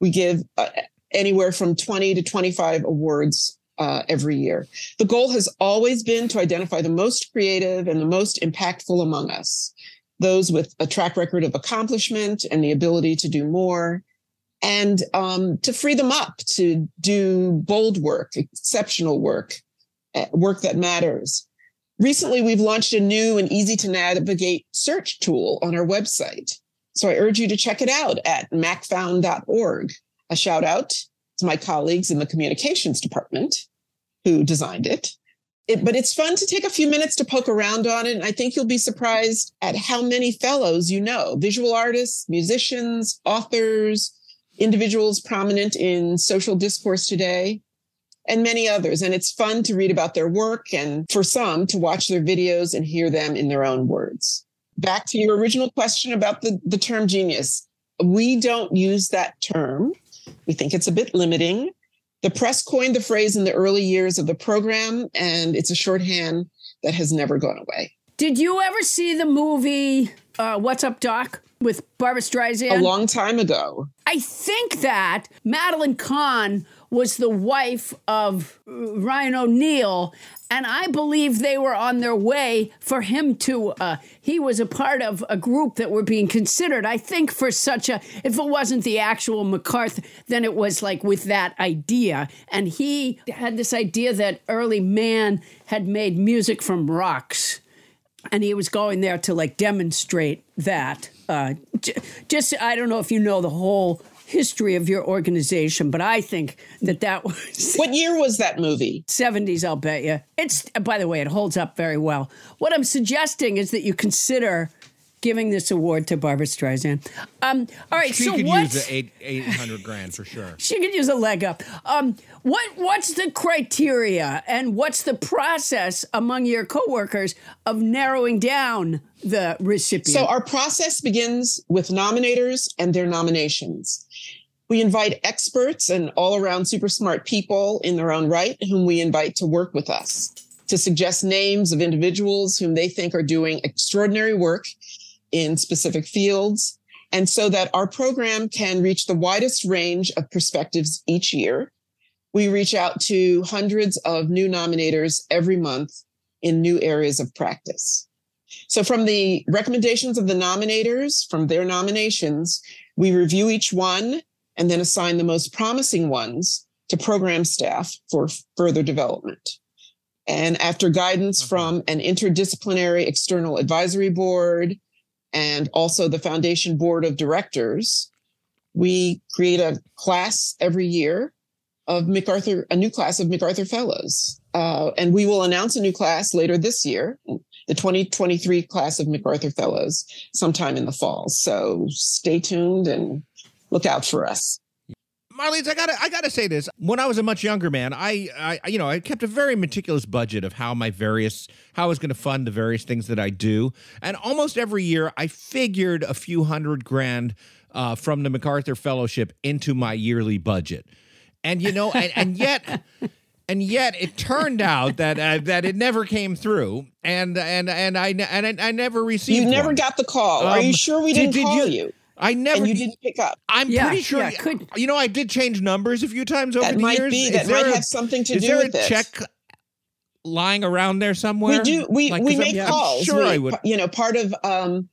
We give uh, anywhere from 20 to 25 awards uh, every year. The goal has always been to identify the most creative and the most impactful among us, those with a track record of accomplishment and the ability to do more, and um, to free them up to do bold work, exceptional work, uh, work that matters. Recently, we've launched a new and easy to navigate search tool on our website So I urge you to check it out at macfound.org. A shout out to my colleagues in the communications department who designed it. it. But it's fun to take a few minutes to poke around on it. And I think you'll be surprised at how many fellows you know visual artists, musicians, authors, individuals prominent in social discourse today, and many others. And it's fun to read about their work and for some to watch their videos and hear them in their own words. Back to your original question about the, the term genius. We don't use that term. We think it's a bit limiting. The press coined the phrase in the early years of the program, and it's a shorthand that has never gone away. Did you ever see the movie uh, What's Up, Doc? With Barbra Streisand? A long time ago. I think that Madeline Kahn was the wife of Ryan O'Neal, and I believe they were on their way for him to. Uh, he was a part of a group that were being considered. I think for such a, if it wasn't the actual MacArthur, then it was like with that idea, and he had this idea that early man had made music from rocks and he was going there to like demonstrate that. Uh, j- just I don't know if you know the whole history of your organization, but I think that that was what year was that movie? Seventies, I'll bet you. It's by the way, it holds up very well. What I'm suggesting is that you consider giving this award to Barbra Streisand. Um, all right, She so could what? use the eight eight hundred grand for sure. She could use a leg up. Um, what what's the criteria and what's the process among your coworkers of narrowing down the recipient? So our process begins with nominators and their nominations. We invite experts and all around super smart people in their own right whom we invite to work with us to suggest names of individuals whom they think are doing extraordinary work in specific fields. And so that our program can reach the widest range of perspectives each year. We reach out to hundreds of new nominators every month in new areas of practice. So, from the recommendations of the nominators, from their nominations, we review each one and then assign the most promising ones to program staff for further development. And after guidance mm-hmm. from an interdisciplinary external advisory board and also the foundation board of directors, we create a class every year of MacArthur, a new class of MacArthur Fellows. Uh, and we will announce a new class later this year, the 2023 class of MacArthur Fellows, sometime in the fall. So stay tuned and look out for us. Marlene, I gotta, I gotta say this. When I was a much younger man, I, I, you know, I kept a very meticulous budget of how my various, how I was going to fund the various things that I do, and almost every year I figured a few hundred grand uh, from the MacArthur Fellowship into my yearly budget, and you know, and, and yet. And yet, it turned out that uh, that it never came through, and and and I and I, I never received. You never one. got the call. Are you Um, sure we did- didn't did call you- you? I never. And you didn't pick up. I'm Yeah, pretty sure. yeah, could- you know, I did change numbers a few times over That the might years. be. That might a- have something to is do there with a it. check lying around there somewhere? We do. We Like, we 'cause I'm- make I'm calls. sure we, I would. You know, part of um,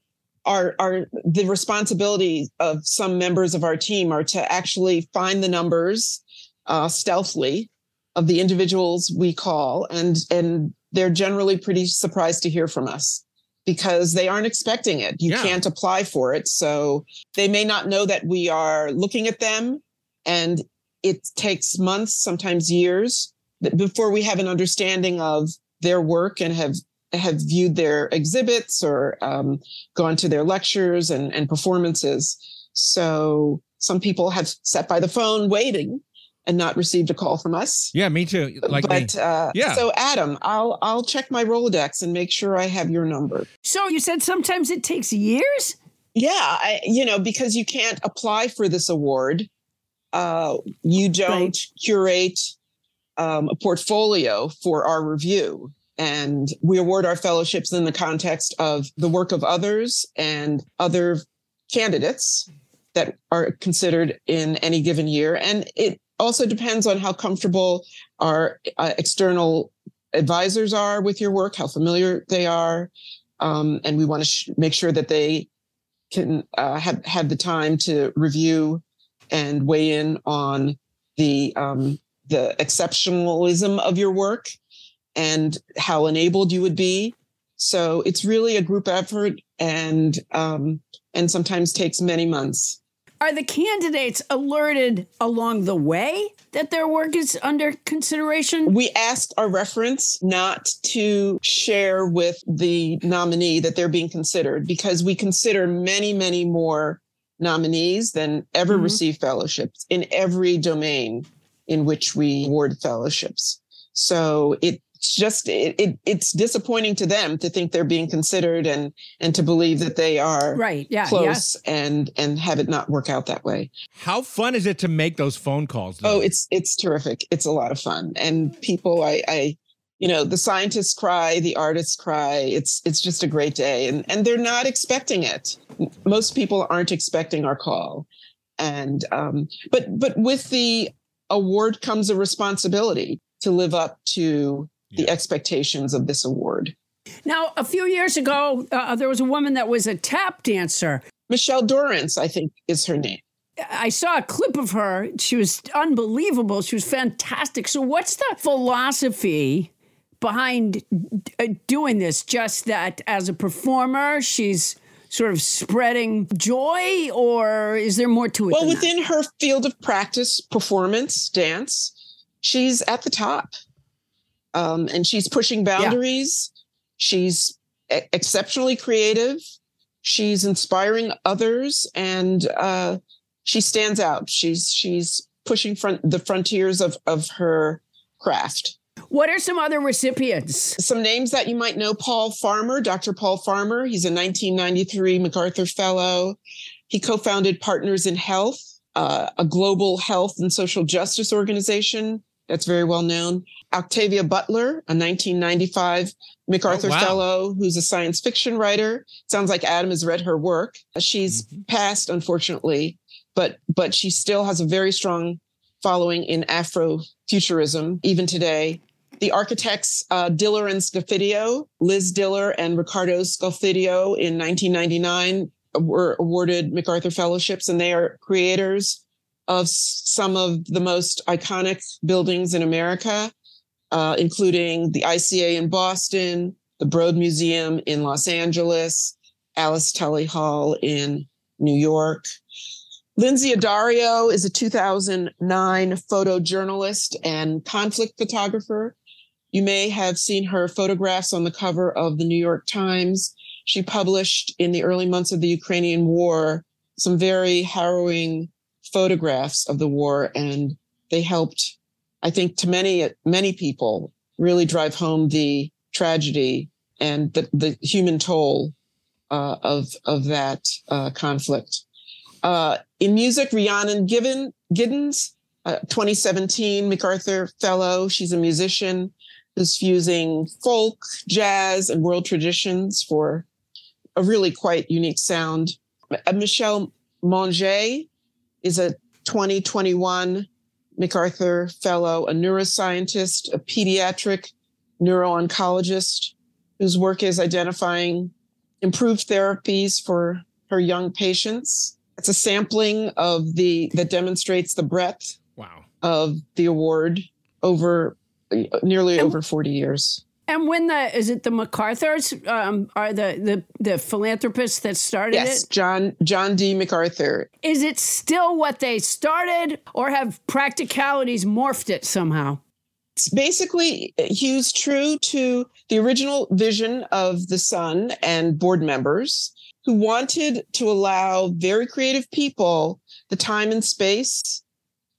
our our the responsibility of some members of our team are to actually find the numbers uh, stealthily of the individuals we call, and and they're generally pretty surprised to hear from us because they aren't expecting it. You Yeah. can't apply for it, so they may not know that we are looking at them, and it takes months, sometimes years, before we have an understanding of their work and have have viewed their exhibits or um, gone to their lectures and, and performances. So some people have sat by the phone waiting and not received a call from us. Yeah, me too. Like but me. uh, yeah. so Adam, I'll I'll check my Rolodex and make sure I have your number. So you said sometimes it takes years. Yeah, I, you know, because you can't apply for this award, uh, you don't curate um, a portfolio for our review. And we award our fellowships in the context of the work of others and other candidates that are considered in any given year. And it also depends on how comfortable our uh, external advisors are with your work, how familiar they are. Um, and we want to sh- make sure that they can uh, have have the time to review and weigh in on the um, the exceptionalism of your work and how enabled you would be So it's really a group effort, and um, and sometimes takes many months. Are the candidates alerted along the way that their work is under consideration? We ask our reference not to share with the nominee that they're being considered because we consider many, many more nominees than ever Mhm. receive fellowships in every domain in which we award fellowships. So it's just it, it it's disappointing to them to think they're being considered and and to believe that they are Right, yeah, close and and have it not work out that way. How fun is it to make those phone calls? Oh, it's it's terrific. It's a lot of fun, and people, I, I, you know, the scientists cry, the artists cry. It's it's just a great day, and and they're not expecting it. Most people aren't expecting our call, and um, but but with the award comes a responsibility to live up to the expectations of this award. Now, a few years ago, uh, there was a woman that was a tap dancer. Michelle Dorrance, I think, is her name. I saw a clip of her. She was unbelievable. She was fantastic. So, what's the philosophy behind uh, doing this? Just that as a performer, she's sort of spreading joy, or is there more to it? Well, than that? within her field of practice, performance, dance, she's at the top. Um, and she's pushing boundaries. She's e- exceptionally creative. She's inspiring others, and uh, she stands out. She's she's pushing front the frontiers of of her craft. What are some other recipients? Some names that you might know Paul Farmer, Dr. Paul Farmer. He's a 1993 MacArthur Fellow. He co founded Partners in Health, uh, a global health and social justice organization that's very well known. Octavia Butler, a 1995 MacArthur Oh, wow. Fellow who's a science fiction writer. Sounds like Adam has read her work. She's passed, unfortunately, but but she still has a very strong following in Afrofuturism even today. The architects uh, Diller and Scofidio, Liz Diller and Ricardo Scofidio in 1999 were awarded MacArthur Fellowships, and they are creators of some of the most iconic buildings in America, uh, including the ICA in Boston, the Broad Museum in Los Angeles, Alice Tully Hall in New York. Lynsey Addario is a 2009 photojournalist and conflict photographer. You may have seen her photographs on the cover of the New York Times. She published in the early months of the Ukrainian war some very harrowing photographs of the war, and they helped, I think, to many, many people really drive home the tragedy and the, the human toll uh, of, of that uh, conflict. Uh, in music, Rhiannon Given, Giddens, uh, 2017 MacArthur Fellow. She's a musician who's fusing folk, jazz, and world traditions for a really quite unique sound. Uh, Michelle Monje is a 2021 MacArthur Fellow, a neuroscientist, a pediatric neuro-oncologist whose work is identifying improved therapies for her young patients. It's a sampling of the that demonstrates the breadth wow. of the award over nearly over 40 years. And when the is it the MacArthur's um, are the, the the philanthropists that started Yes, it? John John D. MacArthur. Is it still what they started, or have practicalities morphed it somehow? It's basically Hughes true to the original vision of the son and board members who wanted to allow very creative people the time and space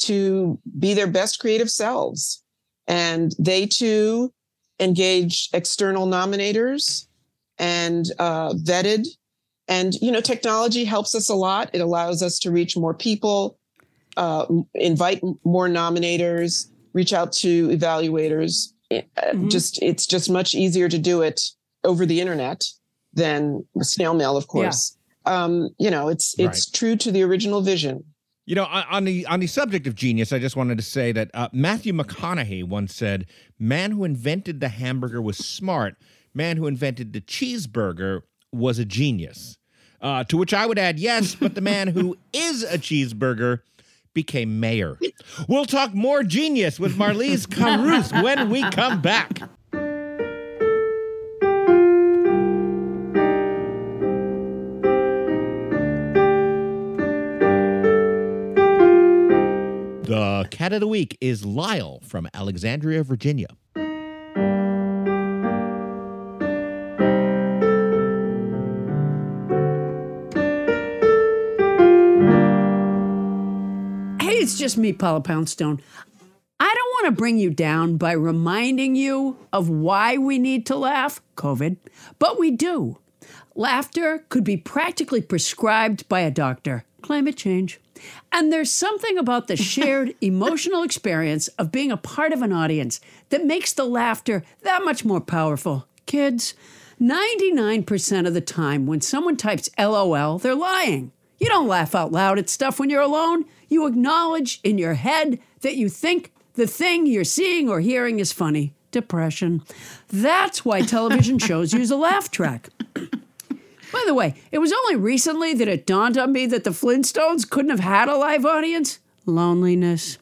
to be their best creative selves. And they too engaged external nominators and uh, vetted. And, you know, technology helps us a lot. It allows us to reach more people, uh, invite more nominators, reach out to evaluators. Uh, Just it's just much easier to do it over the internet than snail mail, of course. Um, you know, it's it's true to the original vision. You know, on the on the subject of genius, I just wanted to say that uh, Matthew McConaughey once said, "Man who invented the hamburger was smart. Man who invented the cheeseburger was a genius." Uh, to which I would add, yes, but the man who is a cheeseburger became mayor. We'll talk more genius with Marlies Carruth when we come back. Cat of the week is Lyle from Alexandria, Virginia. Hey, it's just me, Paula Poundstone. I don't want to bring you down by reminding you of why we need to laugh, COVID, but we do. Laughter could be practically prescribed by a doctor. Climate change. And there's something about the shared emotional experience of being a part of an audience that makes the laughter that much more powerful. Kids, 99% of the time when someone types LOL, they're lying. You don't laugh out loud at stuff when you're alone. You acknowledge in your head that you think the thing you're seeing or hearing is funny. Depression. That's why television shows use a laugh track. By the way, it was only recently that it dawned on me that the Flintstones couldn't have had a live audience. Loneliness.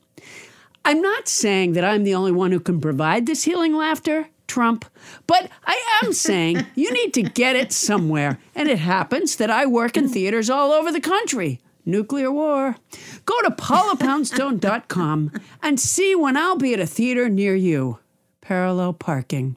I'm not saying that I'm the only one who can provide this healing laughter, Trump, but I am saying you need to get it somewhere. And it happens that I work in theaters all over the country. Nuclear war. Go to paulapoundstone.com and see when I'll be at a theater near you. Parallel parking.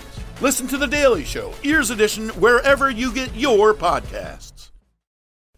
Listen to The Daily Show, Ears Edition, wherever you get your podcasts.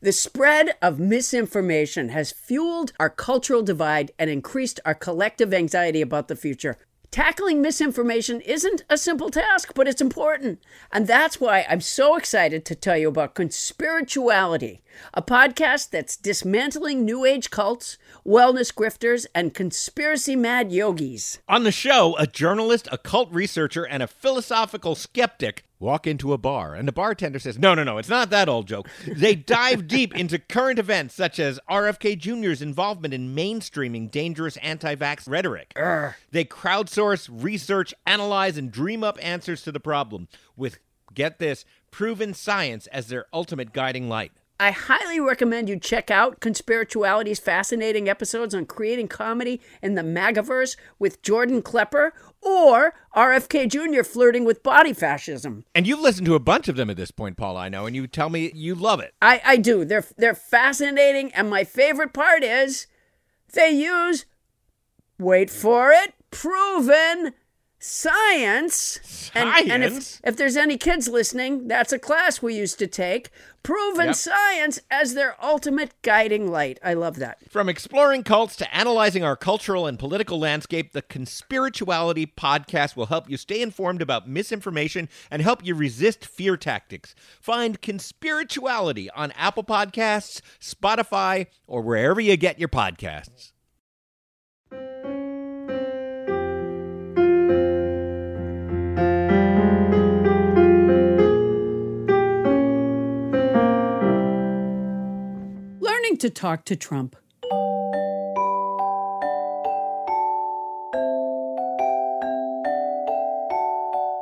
The spread of misinformation has fueled our cultural divide and increased our collective anxiety about the future. Tackling misinformation isn't a simple task, but it's important. And that's why I'm so excited to tell you about Conspirituality, a podcast that's dismantling New Age cults, wellness grifters, and conspiracy mad yogis. On the show, a journalist, a cult researcher, and a philosophical skeptic walk into a bar, and the bartender says, No, no, no, it's not that old joke. They dive deep into current events such as RFK Jr.'s involvement in mainstreaming dangerous anti vax rhetoric. They crowdsource, research, analyze, and dream up answers to the problem with, get this, proven science as their ultimate guiding light. I highly recommend you check out Conspirituality's fascinating episodes on creating comedy in the MAGAverse with Jordan Klepper or RFK Jr. flirting with body fascism. And you've listened to a bunch of them at this point, Paul, I know, and you tell me you love it. I, I do. They're they're fascinating, and my favorite part is they use wait for it, proven science. And, and if, Science? if there's any kids listening, that's a class we used to take. Proven Yep. science as their ultimate guiding light. I love that. From exploring cults to analyzing our cultural and political landscape, the Conspirituality podcast will help you stay informed about misinformation and help you resist fear tactics. Find Conspirituality on Apple Podcasts, Spotify, or wherever you get your podcasts. To talk to Trump.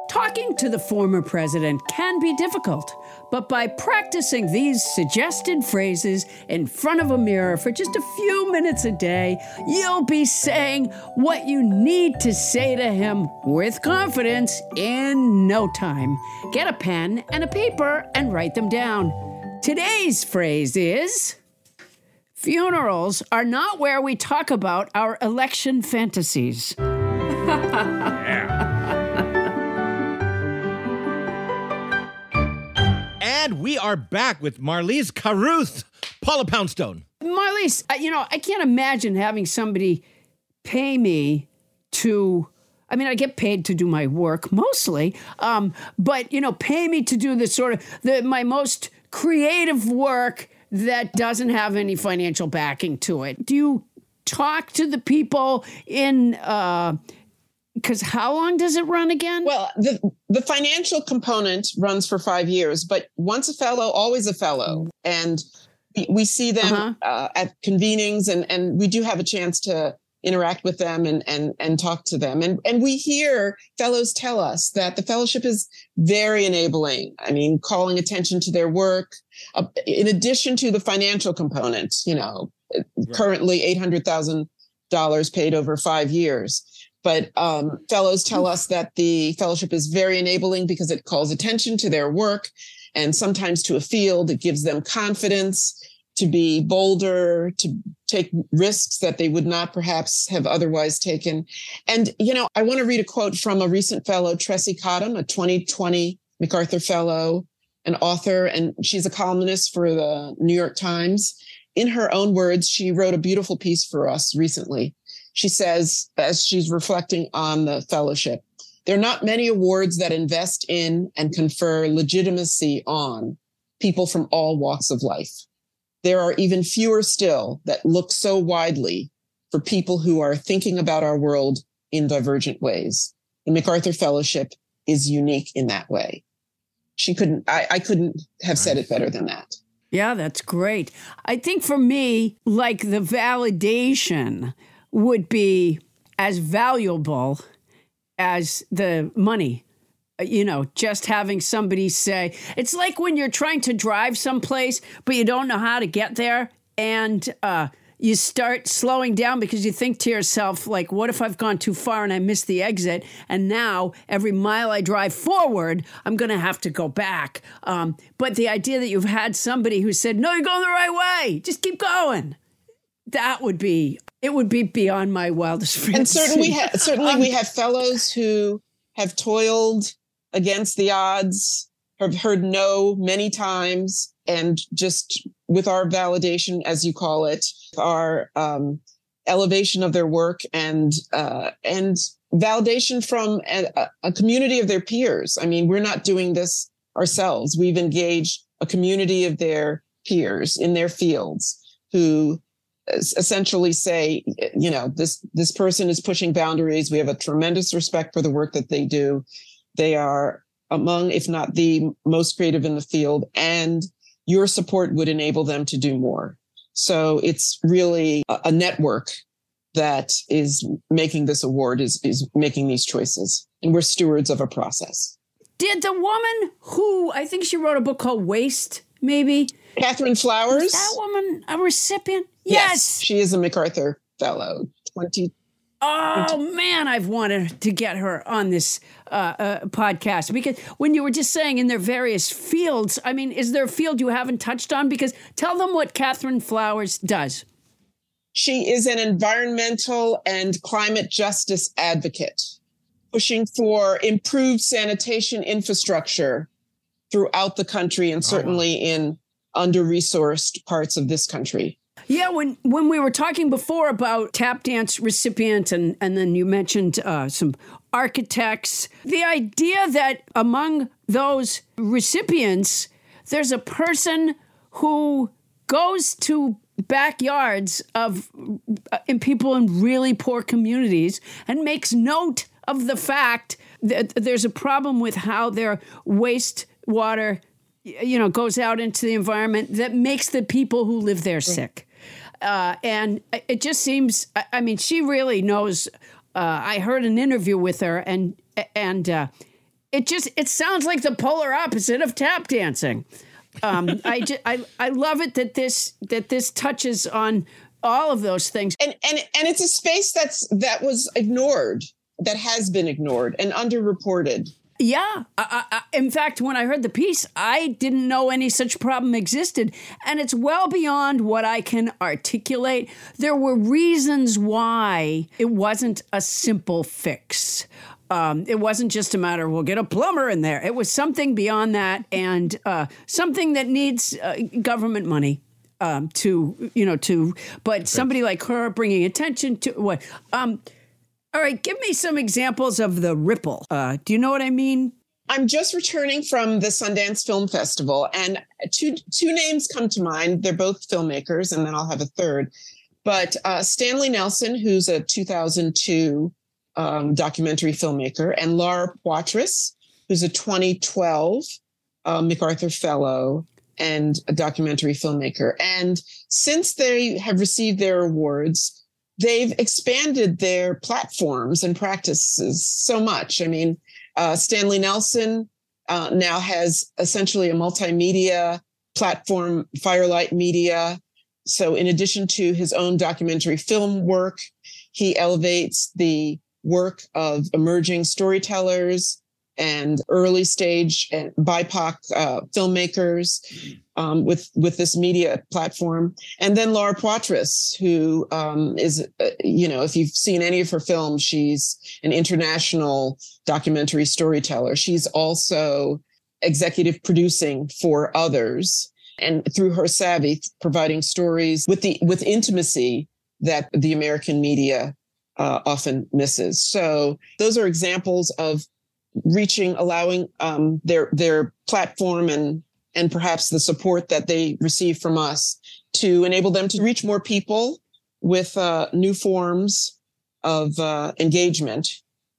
Talking to the former president can be difficult, but by practicing these suggested phrases in front of a mirror for just a few minutes a day, you'll be saying what you need to say to him with confidence in no time. Get a pen and a paper and write them down. Today's phrase is Funerals are not where we talk about our election fantasies. And we are back with Marlies Carruth, Paula Poundstone. Marlies, uh, you know, I can't imagine having somebody pay me to. I mean, I get paid to do my work mostly, um, but you know, pay me to do the sort of the my most creative work that doesn't have any financial backing to it. Do you talk to the people in uh, because how long does it run again? Well, the the financial component runs for five years, but once a fellow, always a fellow, and we, we see them Uh-huh. uh, at convenings, and and we do have a chance to interact with them and and and talk to them, and and we hear fellows tell us that the fellowship is very enabling. I mean, calling attention to their work, uh, in addition to the financial component. You know, currently eight hundred thousand dollars paid over five years. But um, fellows tell us that the fellowship is very enabling because it calls attention to their work and sometimes to a field. It gives them confidence to be bolder, to take risks that they would not perhaps have otherwise taken. And, you know, I want to read a quote from a recent fellow, Tressie Cottom, a 2020 MacArthur Fellow, an author, and she's a columnist for the New York Times. In her own words, she wrote a beautiful piece for us recently. She says, as she's reflecting on the fellowship, there are not many awards that invest in and confer legitimacy on people from all walks of life. There are even fewer still that look so widely for people who are thinking about our world in divergent ways. The MacArthur Fellowship is unique in that way. She couldn't, I, I couldn't have said it better than that. Yeah, that's great. I think for me, like the validation would be as valuable as the money. Uh, You know, just having somebody say, it's like when you're trying to drive someplace, but you don't know how to get there. And uh, you start slowing down because you think to yourself, like, what if I've gone too far and I missed the exit? And now every mile I drive forward, I'm going to have to go back. Um, but the idea that you've had somebody who said, no, you're going the right way, just keep going. That would be, it would be beyond my wildest fantasy. And certainly, we ha- certainly Um, we have fellows who have toiled against the odds, have heard no many times, and just with our validation, as you call it, our um, elevation of their work and uh, and validation from a, a community of their peers. I mean, we're not doing this ourselves. We've engaged a community of their peers in their fields who essentially say, you know, this this person is pushing boundaries. We have a tremendous respect for the work that they do. They are among, if not the most creative in the field, and your support would enable them to do more. So it's really a, network that is making this award, is is making these choices, and we're stewards of a process. Did the woman who I think she wrote a book called Waste, maybe? Catherine Flowers? Was that woman a recipient? Yes, she is a MacArthur Fellow. Twenty. Oh man, I've wanted to get her on this uh, uh, podcast because when you were just saying in their various fields, I mean, is there a field you haven't touched on? Because tell them what Catherine Flowers does. She is an environmental and climate justice advocate, pushing for improved sanitation infrastructure throughout the country and certainly in under resourced parts of this country. Yeah, when when we were talking before about tap dance recipient, and and then you mentioned uh, some architects, the idea that among those recipients, there's a person who goes to backyards of uh, in people in really poor communities and makes note of the fact that there's a problem with how their wastewater you know goes out into the environment that makes the people who live there sick uh, and it just seems I- mean she really knows uh, i heard an interview with her and and uh, it just it sounds like the polar opposite of tap dancing. Um, I, ju- I i love it that this that this touches on all of those things. And and and it's a space that's that was ignored that has been ignored and underreported Yeah. I, I, in fact, when I heard the piece, I didn't know any such problem existed. And it's well beyond what I can articulate. There were reasons why it wasn't a simple fix. Um, it wasn't just a matter, of we'll get a plumber in there. It was something beyond that and uh, something that needs uh, government money. Um, to you know to but somebody like her bringing attention to what um all right, give me some examples of the ripple. Uh, do you know what I mean? I'm just returning from the Sundance Film Festival, and two two names come to mind. They're both filmmakers, and then I'll have a third. But uh, Stanley Nelson, who's a 2002 um, documentary filmmaker, and Laura Poitras, who's a 2012 uh, MacArthur Fellow and a documentary filmmaker. And since they have received their awards, they've expanded their platforms and practices so much. I mean, uh, Stanley Nelson uh, now has essentially a multimedia platform, Firelight Media. So, in addition to his own documentary film work, he elevates the work of emerging storytellers and early stage and BIPOC uh, filmmakers um, with with this media platform, and then Laura Poitras, who um, is uh, you know if you've seen any of her films, she's an international documentary storyteller. She's also executive producing for others, and through her savvy, providing stories with the with intimacy that the American media uh, often misses. So those are examples of reaching, allowing um, their their platform and and perhaps the support that they receive from us to enable them to reach more people with uh, new forms of uh, engagement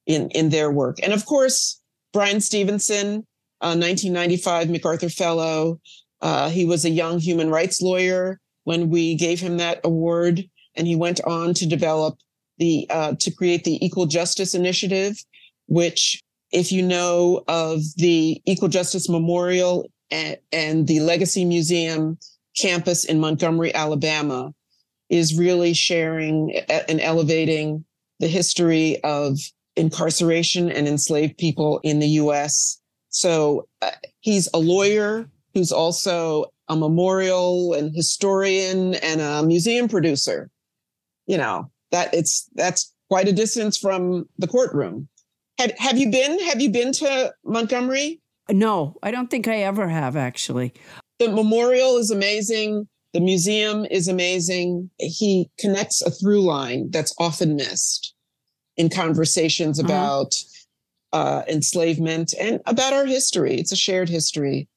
in in their work. And of course, Bryan Stevenson, 1995 MacArthur Fellow. Uh, he was a young human rights lawyer when we gave him that award, and he went on to develop the uh, to create the Equal Justice Initiative, which if you know of the Equal Justice Memorial and, the Legacy Museum campus in Montgomery, Alabama, is really sharing and elevating the history of incarceration and enslaved people in the US. So uh, he's a lawyer who's also a memorial and historian and a museum producer. You know, that it's that's quite a distance from the courtroom. Have Have you been? Have you been to Montgomery? No, I don't think I ever have actually. The memorial is amazing. The museum is amazing. He connects a through line that's often missed in conversations Uh-huh. about uh, enslavement and about our history. It's a shared history.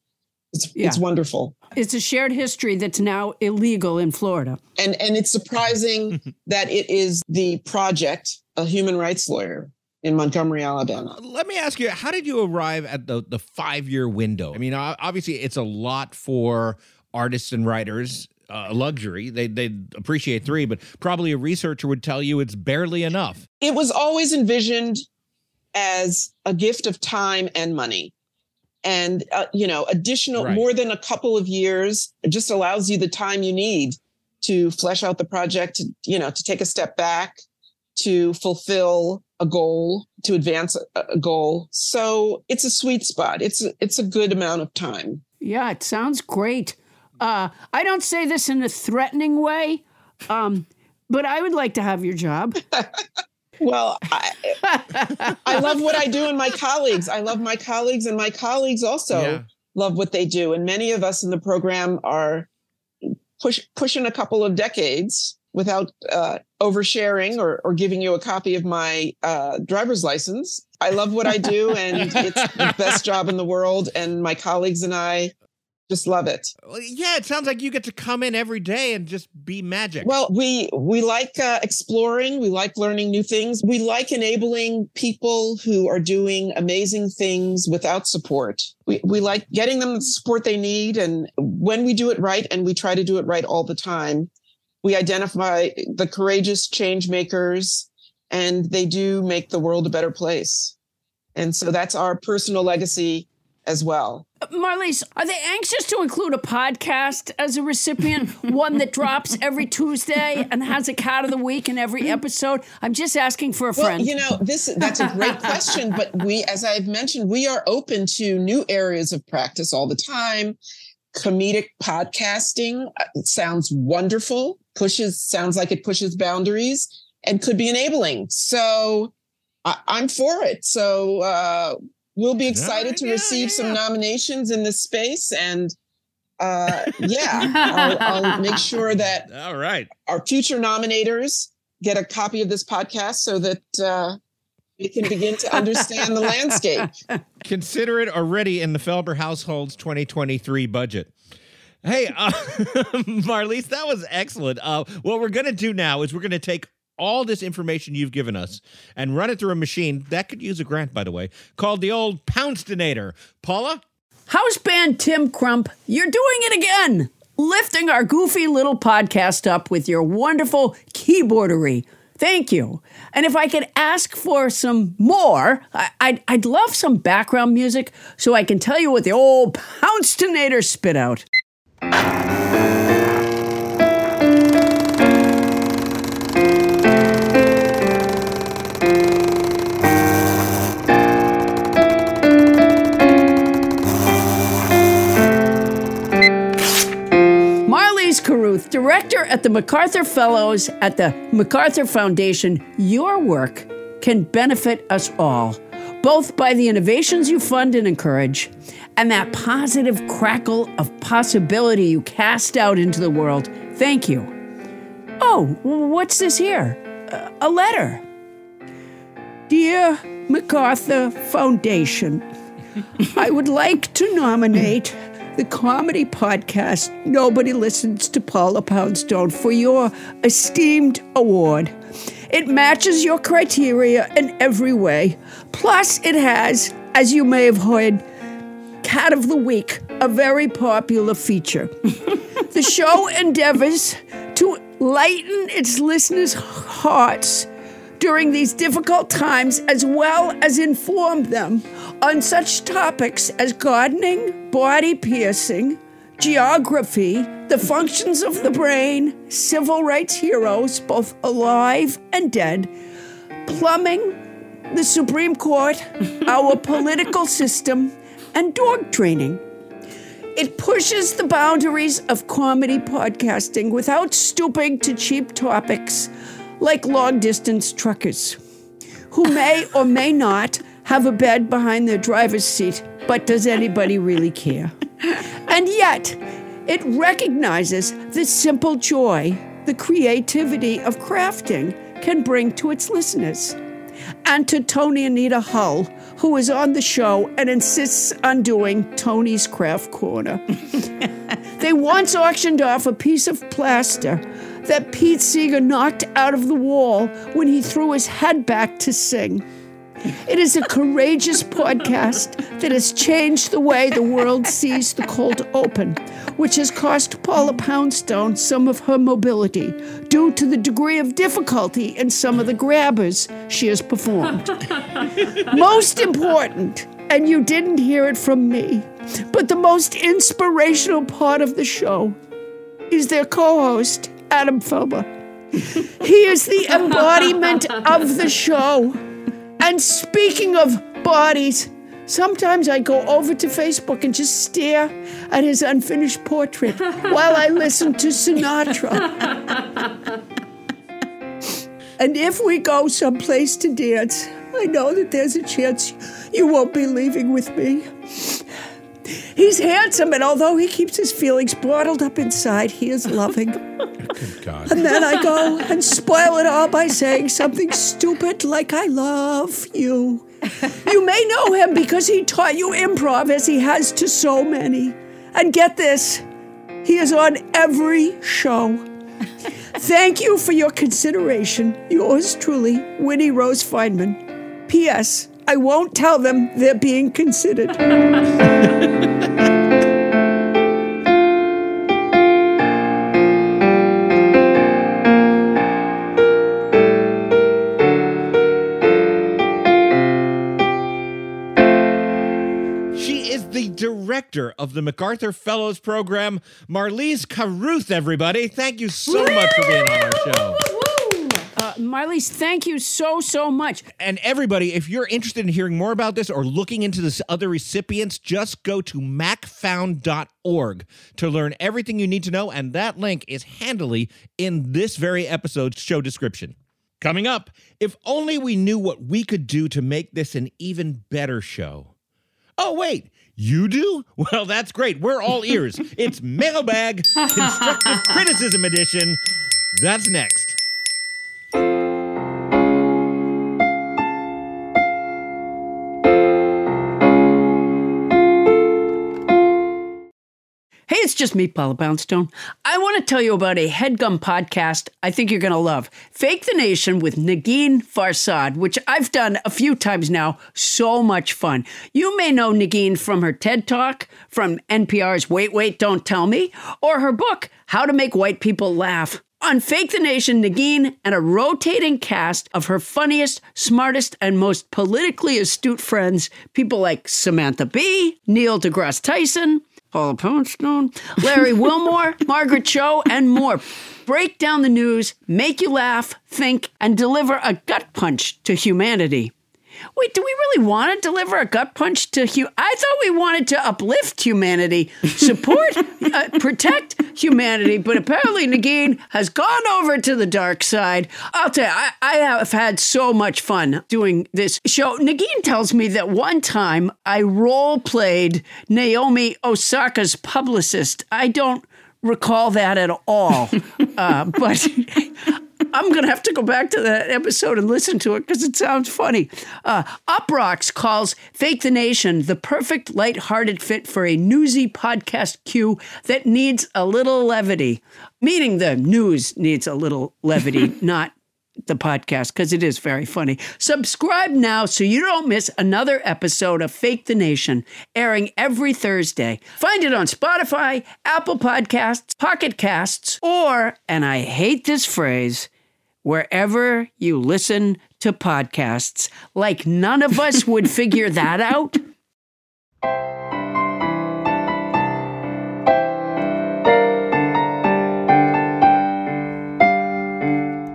It's, it's wonderful. It's a shared history that's now illegal in Florida. And and it's surprising that it is the project, a human rights lawyer in Montgomery, Alabama. Let me ask you, how did you arrive at the the five year window? I mean, obviously, it's a lot for artists and writers. Uh, luxury. They they appreciate three, but probably a researcher would tell you it's barely enough. It was always envisioned as a gift of time and money. And uh, you know, additional Right. more than a couple of years it just allows you the time you need to flesh out the project, to, you know, to take a step back, to fulfill a goal, to advance a, a goal. So it's a sweet spot. It's a, it's a good amount of time. Yeah, it sounds great. Uh, I don't say this in a threatening way, um, but I would like to have your job. Well, I, I love what I do and my colleagues. I love my colleagues, and my colleagues also Yeah. love what they do. And many of us in the program are push, pushing a couple of decades without uh, oversharing or, or giving you a copy of my uh, driver's license. I love what I do, and it's the best job in the world. And my colleagues and I just love it. Yeah, it sounds like you get to come in every day and just be magic. Well, we we like uh, exploring. We like learning new things. We like enabling people who are doing amazing things without support. We we like getting them the support they need, and when we do it right, and we try to do it right all the time, we identify the courageous change makers, and they do make the world a better place. And so that's our personal legacy as well. Marlies, are they anxious to include a podcast as a recipient? one that drops every Tuesday and has a cat of the week in every episode? I'm just asking for a friend. You know, this that's a great question, but we, as I've mentioned, we are open to new areas of practice all the time. Comedic podcasting uh, sounds wonderful. Pushes sounds like it pushes boundaries and could be enabling. So I, I'm for it. So uh, we'll be excited to receive some nominations in this space and. Uh, yeah, I'll, I'll make sure that all right our future nominators get a copy of this podcast so that uh, we can begin to understand the landscape. Consider it already in the Felber household's 2023 budget. Hey, uh, Marlies, that was excellent. Uh, what we're going to do now is we're going to take all this information you've given us and run it through a machine that could use a grant, by the way, called the old Pouncedonator. Paula? House band Tim Crump, you're doing it again, lifting our goofy little podcast up with your wonderful keyboardery. Thank you. And if I could ask for some more, I- I'd, I'd love some background music so I can tell you what the old Pouncedonator spit out. Carruth, director at the MacArthur Fellows at the MacArthur Foundation, your work can benefit us all, both by the innovations you fund and encourage, and that positive crackle of possibility you cast out into the world. Thank you. Oh, what's this here? A- letter. Dear MacArthur Foundation, I would like to nominate the comedy podcast Nobody Listens to Paula Poundstone for your esteemed award. It matches your criteria in every way. Plus, it has, as you may have heard, Cat of the Week, a very popular feature. the show endeavors to lighten its listeners' hearts during these difficult times, as well as inform them on such topics as gardening, body piercing, geography, the functions of the brain, civil rights heroes, both alive and dead, plumbing, the Supreme Court, our political system, and dog training. It pushes the boundaries of comedy podcasting without stooping to cheap topics like long distance truckers, who may or may not have a bed behind their driver's seat, but does anybody really care? And yet, it recognizes the simple joy the creativity of crafting can bring to its listeners. And to Toni Anita Hull, who is on the show and insists on doing Toni's Craft Corner. they once auctioned off a piece of plaster that Pete Seeger knocked out of the wall when he threw his head back to sing. It is a courageous podcast that has changed the way the world sees the cold open, which has cost Paula Poundstone some of her mobility due to the degree of difficulty in some of the grabbers she has performed. most important, and you didn't hear it from me, but the most inspirational part of the show is their co host, Adam Felber. He is the embodiment of the show. And speaking of bodies, sometimes I go over to Facebook and just stare at his unfinished portrait while I listen to Sinatra. And if we go someplace to dance, I know that there's a chance you won't be leaving with me. He's handsome, and although he keeps his feelings bottled up inside, he is loving. God. And then I go and spoil it all by saying something stupid like, I love you. You may know him because he taught you improv as he has to so many. And get this, he is on every show. Thank you for your consideration. Yours truly, Winnie Rose Feynman. P.S. I won't tell them they're being considered. She is the director of the MacArthur Fellows Program, Marlies Carruth, everybody. Thank you so much for being on our show. Marlies, thank you so, so much. And everybody, if you're interested in hearing more about this or looking into this other recipients, just go to macfound.org to learn everything you need to know. And that link is handily in this very episode's show description. Coming up, if only we knew what we could do to make this an even better show. Oh, wait. You do? Well, that's great. We're all ears. It's Mailbag Constructive Criticism Edition. That's next. Hey, it's just me, Paula Poundstone. I want to tell you about a headgum podcast I think you're going to love. Fake the Nation with Negin Farsad, which I've done a few times now. So much fun. You may know Negin from her TED Talk, from NPR's Wait, Wait, Don't Tell Me, or her book, How to Make White People Laugh. On Fake the Nation, Negin and a rotating cast of her funniest, smartest, and most politically astute friends, people like Samantha Bee, Neil deGrasse Tyson, Paula Poundstone, Larry Wilmore, Margaret Cho, and more. Break down the news, make you laugh, think, and deliver a gut punch to humanity. Wait, do we really want to deliver a gut punch to hu? I thought we wanted to uplift humanity, support, uh, protect humanity, but apparently Negin has gone over to the dark side. I'll tell you, I, I have had so much fun doing this show. Negin tells me that one time I role played Naomi Osaka's publicist. I don't recall that at all, uh, but. I'm going to have to go back to that episode and listen to it because it sounds funny. Uh, Uproxx calls Fake the Nation the perfect lighthearted fit for a newsy podcast queue that needs a little levity, meaning the news needs a little levity, not the podcast because it is very funny. Subscribe now so you don't miss another episode of Fake the Nation airing every Thursday. Find it on Spotify, Apple Podcasts, Pocket Casts, or, and I hate this phrase, wherever you listen to podcasts. Like none of us would figure that out.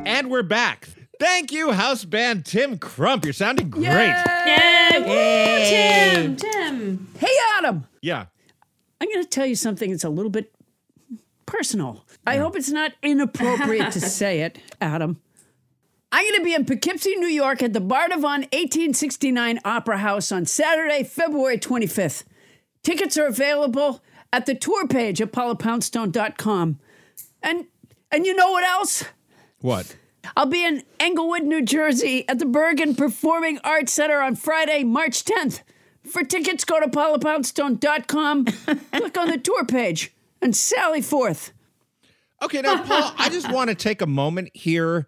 And we're back. Thank you, house band Tim Crump. You're sounding great. Yay! Woo, Yay. Tim! Tim! Hey, Adam. Yeah. I'm going to tell you something that's a little bit personal. I hope it's not inappropriate to say it, Adam. I'm going to be in Poughkeepsie, New York at the Bardavon 1869 Opera House on Saturday, February 25th. Tickets are available at the tour page at paulapoundstone.com. And and you know what else? What? I'll be in Englewood, New Jersey at the Bergen Performing Arts Center on Friday, March 10th. For tickets, go to paulapoundstone.com, click on the tour page, and sally forth. Okay, now, Paul, I just want to take a moment here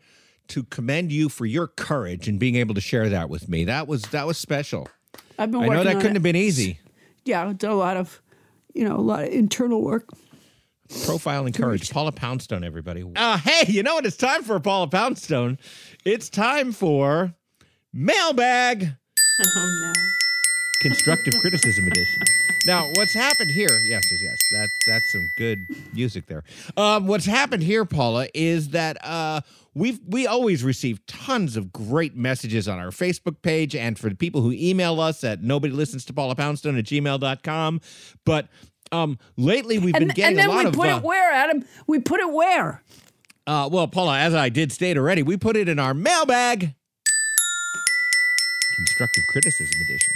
to commend you for your courage and being able to share that with me. That was that was special. I've been Working I know that couldn't it. have been easy. Yeah, it's a lot of, you know, a lot of internal work. Profile and courage. Paula Poundstone, everybody. Uh, hey, you know what? It's time for Paula Poundstone. It's time for Mailbag Oh no. Constructive Criticism Edition. Now, what's happened here? Yes, yes, yes. That's that's some good music there. Um, what's happened here, Paula, is that uh, we've we always receive tons of great messages on our Facebook page, and for the people who email us at nobody listens to Paula Poundstone at gmail.com. But um, lately, we've been And, getting and then a lot we of. put uh, it where, Adam? We put it where? uh, well, Paula, as I did state already, we put it in our mailbag. Constructive Criticism Edition.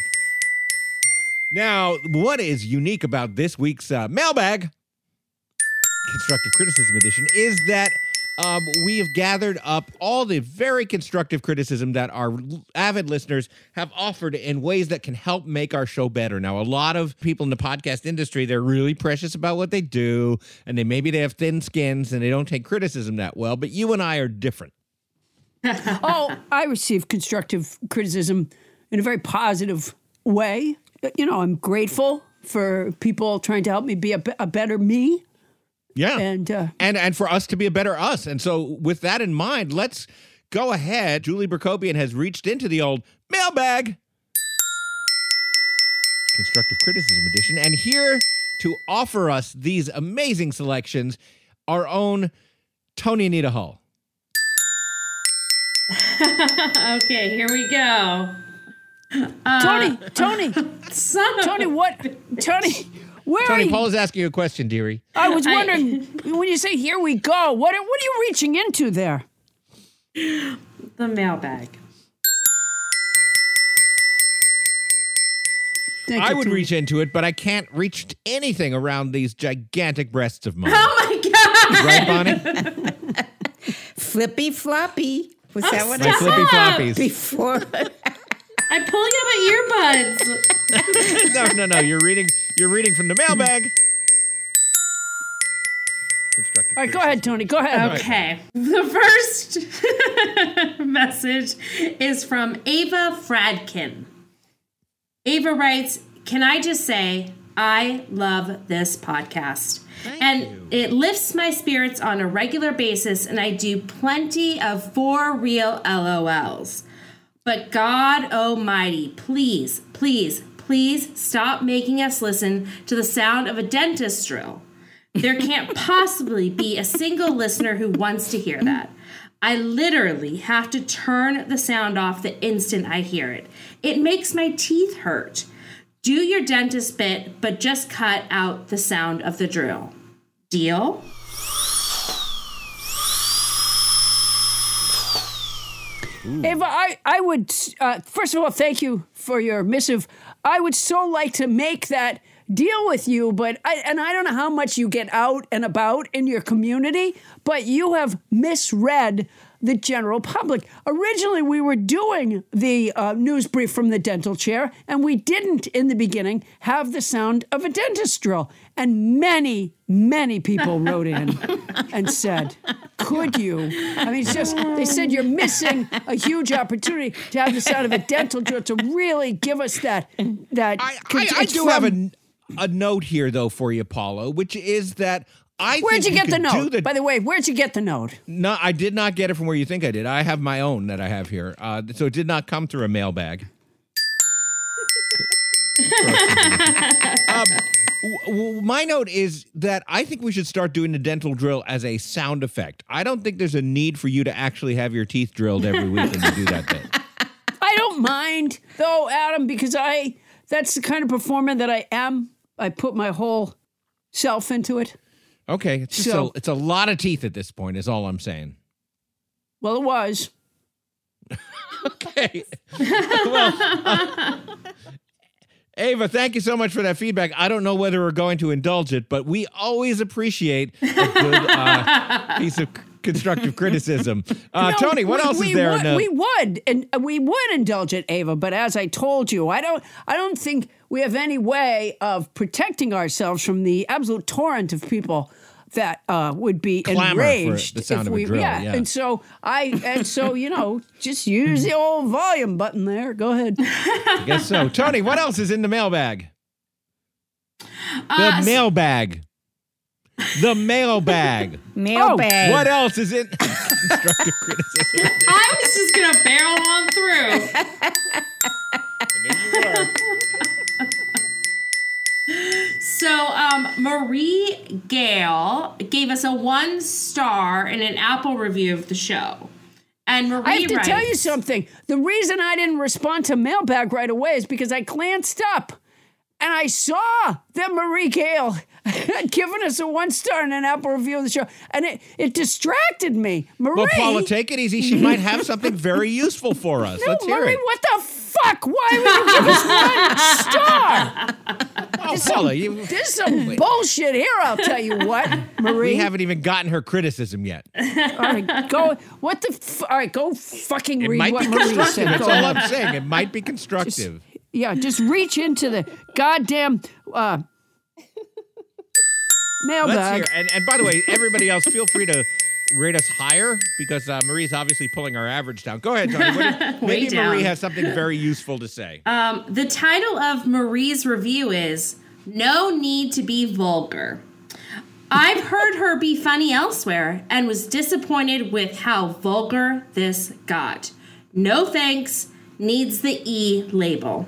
Now, what is unique about this week's uh, mailbag, Constructive Criticism Edition, is that um, we have gathered up all the very constructive criticism that our avid listeners have offered in ways that can help make our show better. Now, a lot of people in the podcast industry, they're really precious about what they do, and they maybe they have thin skins and they don't take criticism that well, but you and I are different. oh, I receive constructive criticism in a very positive way. You know, I'm grateful for people trying to help me be a, a better me. Yeah. And uh, and and for us to be a better us. And so with that in mind, let's go ahead. Julie Berkopian has reached into the old mailbag. Constructive Criticism Edition. And here to offer us these amazing selections, our own Toni Anita Hull. okay, here we go. Uh, Toni, Toni, Toni, what? Toni, where are Toni, you? Paul is asking you a question, dearie. I was I- wondering when you say "here we go," what are, what are you reaching into there? The mailbag. Thank I would Toni. reach into it, but I can't reach anything around these gigantic breasts of mine. Oh my god! right, Bonnie? Flippy floppy. Was Oh, that what My I flippy said floppies. before? I pull out my earbuds. no, no, no. You're reading. You're reading from the mailbag. All right, go ahead, Toni. Go ahead. Okay. The first message is from Ava Fradkin. Ava writes, Can I just say, I love this podcast. and it lifts my spirits on a regular basis, and I do plenty of for real LOLs. But God Almighty, please, please, please stop making us listen to the sound of a dentist drill. There can't possibly be a single listener who wants to hear that. I literally have to turn the sound off the instant I hear it. It makes my teeth hurt. Do your dentist bit, but just cut out the sound of the drill. Deal? Ava, I, I would, uh, first of all, thank you for your missive. I would so like to make that deal with you, but I, and I don't know how much you get out and about in your community, but you have misread the general public. Originally, we were doing the uh, news brief from the dental chair, and we didn't in the beginning have the sound of a dentist drill. And many, many people wrote in and said, Could you? I mean, it's just, they said you're missing a huge opportunity to have the sound of a dental drill to really give us that. that I, I it's do have a, a note here, though, for you, Paulo, which is that I Where'd think you get the note? By the way, where'd you get the note? No, I did not get it from where you think I did. I have my own that I have here. Uh, so it did not come through a mailbag. Um, w- w- my note is that I think we should start doing the dental drill as a sound effect. I don't think there's a need for you to actually have your teeth drilled every week when you do that thing. I don't mind though, Adam, because I that's the kind of performer that I am. I put my whole self into it. Okay, it's just So- a, it's a lot of teeth at this point. Is all I'm saying. Well, it was. okay. well, uh, Ava, thank you so much for that feedback. I don't know whether we're going to indulge it, but we always appreciate a good uh, piece of constructive criticism. Uh, No, Toni, what we- else we is there? Would, the- we would, and uh, we would indulge it, Ava. But as I told you, I don't. I don't think we have any way of protecting ourselves from the absolute torrent of people that uh, would be Clamor for enraged the sound if of a we. drill, yeah. yeah. and so I, and so you know, just use the old volume button there. Go ahead. I guess so. Toni, what else is in the mailbag? The Uh, mailbag. The mailbag. Mailbag. What else is in constructive criticism? I was just gonna barrel on through. So, um, Marie Gale gave us a one star in an Apple review of the show. And Marie I have to writes, tell you something. The reason I didn't respond to mailbag right away is because I glanced up and I saw that Marie Gale had given us a one star in an Apple review of the show, and it, it distracted me. Marie, Well, Paula, take it easy. She might have something very useful for us. no, Let's hear Marie, it. what the fuck? Why would you give us one star? Oh, There's Paula, some, you- there's some bullshit here. I'll tell you what, Marie. We haven't even gotten her criticism yet. All right, go. What the? F- all right, go fucking It read what Marie said. That's Go all ahead. I'm saying. It might be constructive. Yeah, just reach into the goddamn uh, Let's hear. And, and by the way, everybody else, feel free to rate us higher because uh, Marie's obviously pulling our average down. Go ahead, Toni. What do- Way maybe Marie has something very useful to say. Um, the title of Marie's review is No Need to Be Vulgar. I've heard her be funny elsewhere and was disappointed with how vulgar this got. No thanks, needs the E label.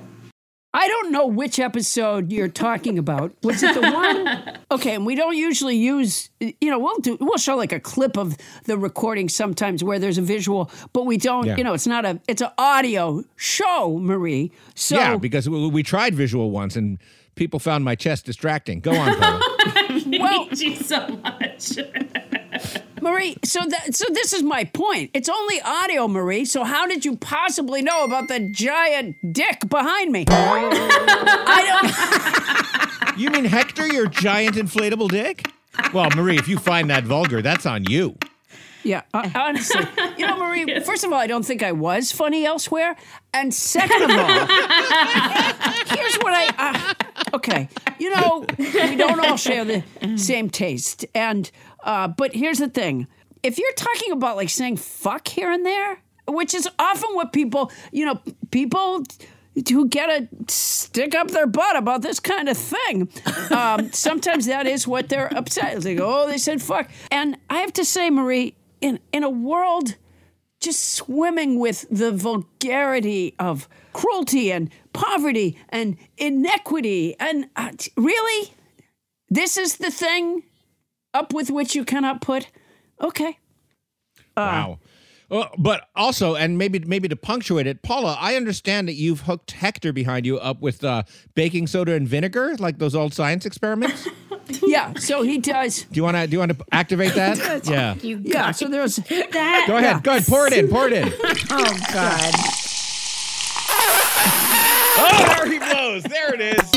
I don't know which episode you're talking about. Was it the one? Okay, and we don't usually use. You know, we'll do. We'll show like a clip of the recording sometimes where there's a visual, but we don't. Yeah. You know, it's not a. It's an audio show, Marie. So yeah, because we, we tried visual once and people found my chest distracting. Go on, Paula. I hate you so much. Marie, so that so this is my point. It's only audio, Marie. So how did you possibly know about the giant dick behind me? I don't. you mean Hector, your giant inflatable dick? Well, Marie, if you find that vulgar, that's on you. Yeah, uh, honestly, you know, Marie. First of all, I don't think I was funny elsewhere, and second of all, here's what I. Uh, okay, you know, we don't all share the same taste, and uh, but here's the thing: if you're talking about like saying "fuck" here and there, which is often what people, you know, people who get a stick up their butt about this kind of thing. Um, sometimes that is what they're upset. It's like, oh, they said fuck. And I have to say, Marie, in in a world just swimming with the vulgarity of cruelty and poverty and inequity, and uh, really, this is the thing up with which you cannot put. Okay. Wow. Well, but also, and maybe maybe to punctuate it, Paula, I understand that you've hooked Hector behind you up with uh, baking soda and vinegar, like those old science experiments. Yeah, so he does. Do you want to do you want to activate that? yeah. Yeah, so there's that. Go ahead. Go ahead. Pour it in. Pour it in. Oh God. Oh, there he blows. There it is.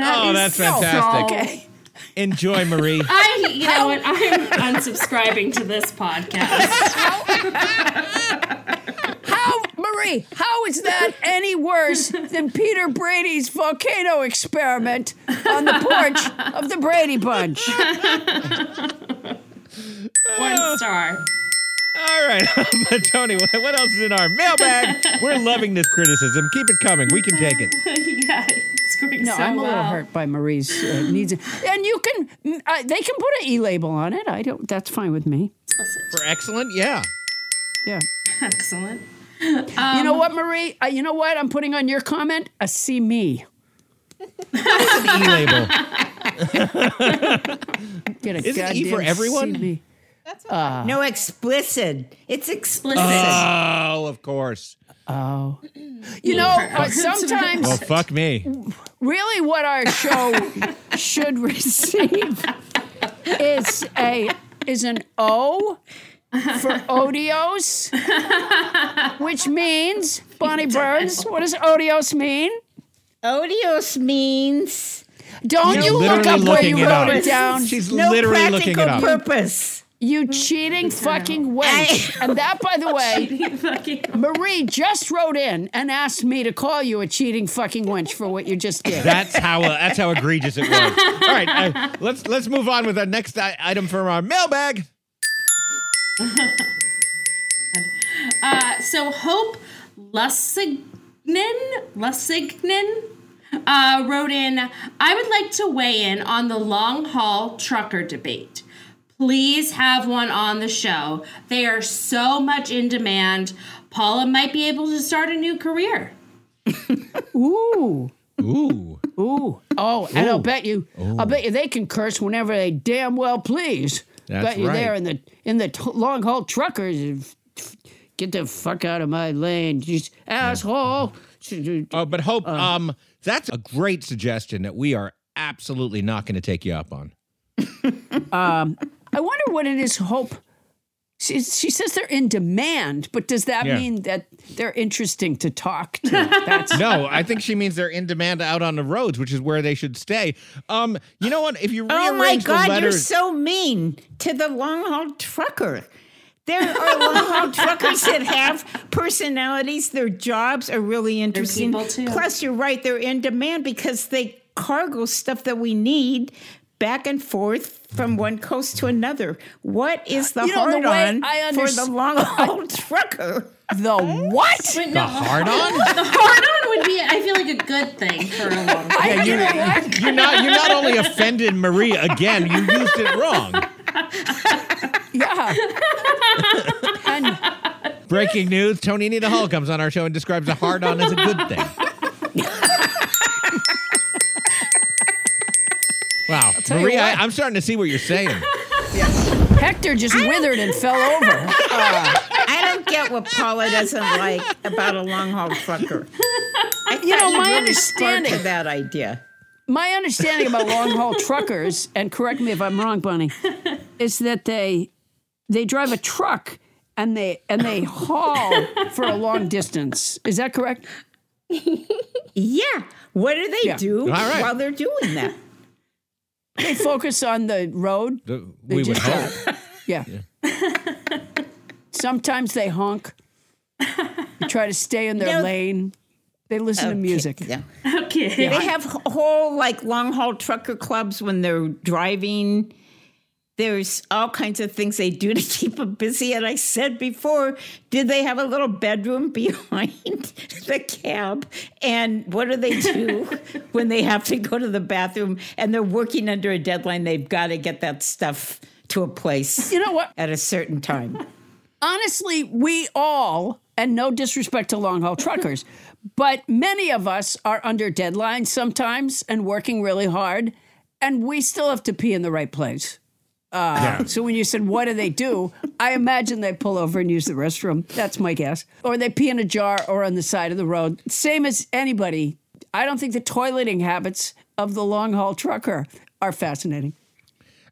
oh, that's fantastic. Okay. Enjoy, Marie. I, you know what? I'm unsubscribing to this podcast. How, Marie, how is that any worse than Peter Brady's volcano experiment on the porch of the Brady Bunch? One star. All right. but Toni, what what else is in our mailbag? We're loving this criticism. Keep it coming. We can take it. yeah, it's going No, so I'm a little well. hurt by Marie's uh, needs, and you can. mm, Uh, they can put an e label on it. I don't. That's fine with me. For excellent, yeah. Yeah. Excellent. you Um, know what, Marie? Uh, you know what? I'm putting on your comment a see me. An e label. Get a Isn't E for goddamn everyone? see me. Uh, No explicit. It's explicit. Oh, of course. Oh. You know, uh, sometimes Well, fuck me. really what our show should receive is a is an O for otiose, which means Bonnie Burns. What does otiose mean? Otiose means Don't She's you look up where you it wrote up. it down? She's no literally looking practical it up. Practical purpose. You cheating fucking wench. And that, by the way, Marie just wrote in and asked me to call you a cheating fucking wench for what you just did. That's how uh, that's how egregious it was. All right, uh, let's let's move on with our next i- item from our mailbag. Uh, so Hope Lussignan, Lussignan uh, wrote in, I would like to weigh in on the long haul trucker debate. Please have one on the show. They are so much in demand. Paula might be able to start a new career. Ooh. Ooh. Ooh. Oh, and I'll bet you, I'll bet you they can curse whenever they damn well please. That's bet you right. there in the in the t- long haul truckers. Get the fuck out of my lane, you asshole. Oh, but hope um that's a great suggestion that we are absolutely not going to take you up on. Um, I wonder what it is. Hope. She, she says they're in demand, but does that Yeah. mean that they're interesting to talk to? That's No, I think she means they're in demand out on the roads, which is where they should stay. Um, you know what? If you rearrange Oh my God, the you're so mean to the long haul trucker. There are long haul truckers that have personalities. Their jobs are really interesting. too. Plus, you're right, they're in demand because they cargo stuff that we need back and forth from mm-hmm. one coast to another. What is the You know, the hard way on I for the long haul trucker? the what? But the no, hard on. the hard on would be, I feel like, a good thing for a long time. Yeah, you, you're not. You're not only offended Marie again. You used it wrong. Yeah. and Breaking news: Toni Nita Hall comes on our show and describes a hard on as a good thing. Wow, tell you Marie, I, what. I'm starting to see what you're saying. Hector just withered and fell over. Uh, I don't get what Paula doesn't like about a long haul trucker. I You know, thought my really understanding- sparked to that idea. my understanding about long haul truckers, and correct me if I'm wrong, Bunny, is that they they drive a truck and they and they haul for a long distance. Is that correct? Yeah. What do they Yeah. do All right. while they're doing that? They focus on the road. The- we would hope. drive. Yeah. Sometimes they honk. They try to stay in their No. lane. They listen to music. yeah. Okay. They have whole like long haul trucker clubs when they're driving. There's all kinds of things they do to keep them busy. And I said before, did they have a little bedroom behind the cab? And what do they do when they have to go to the bathroom and they're working under a deadline? They've got to get that stuff to a place. You know what? At a certain time. Honestly, we all, and no disrespect to long haul truckers, but many of us are under deadlines sometimes and working really hard, and we still have to pee in the right place. Uh, Yeah. So when you said, what do they do? I imagine they pull over and use the restroom. That's my guess. Or they pee in a jar or on the side of the road. Same as anybody. I don't think the toileting habits of the long haul trucker are fascinating.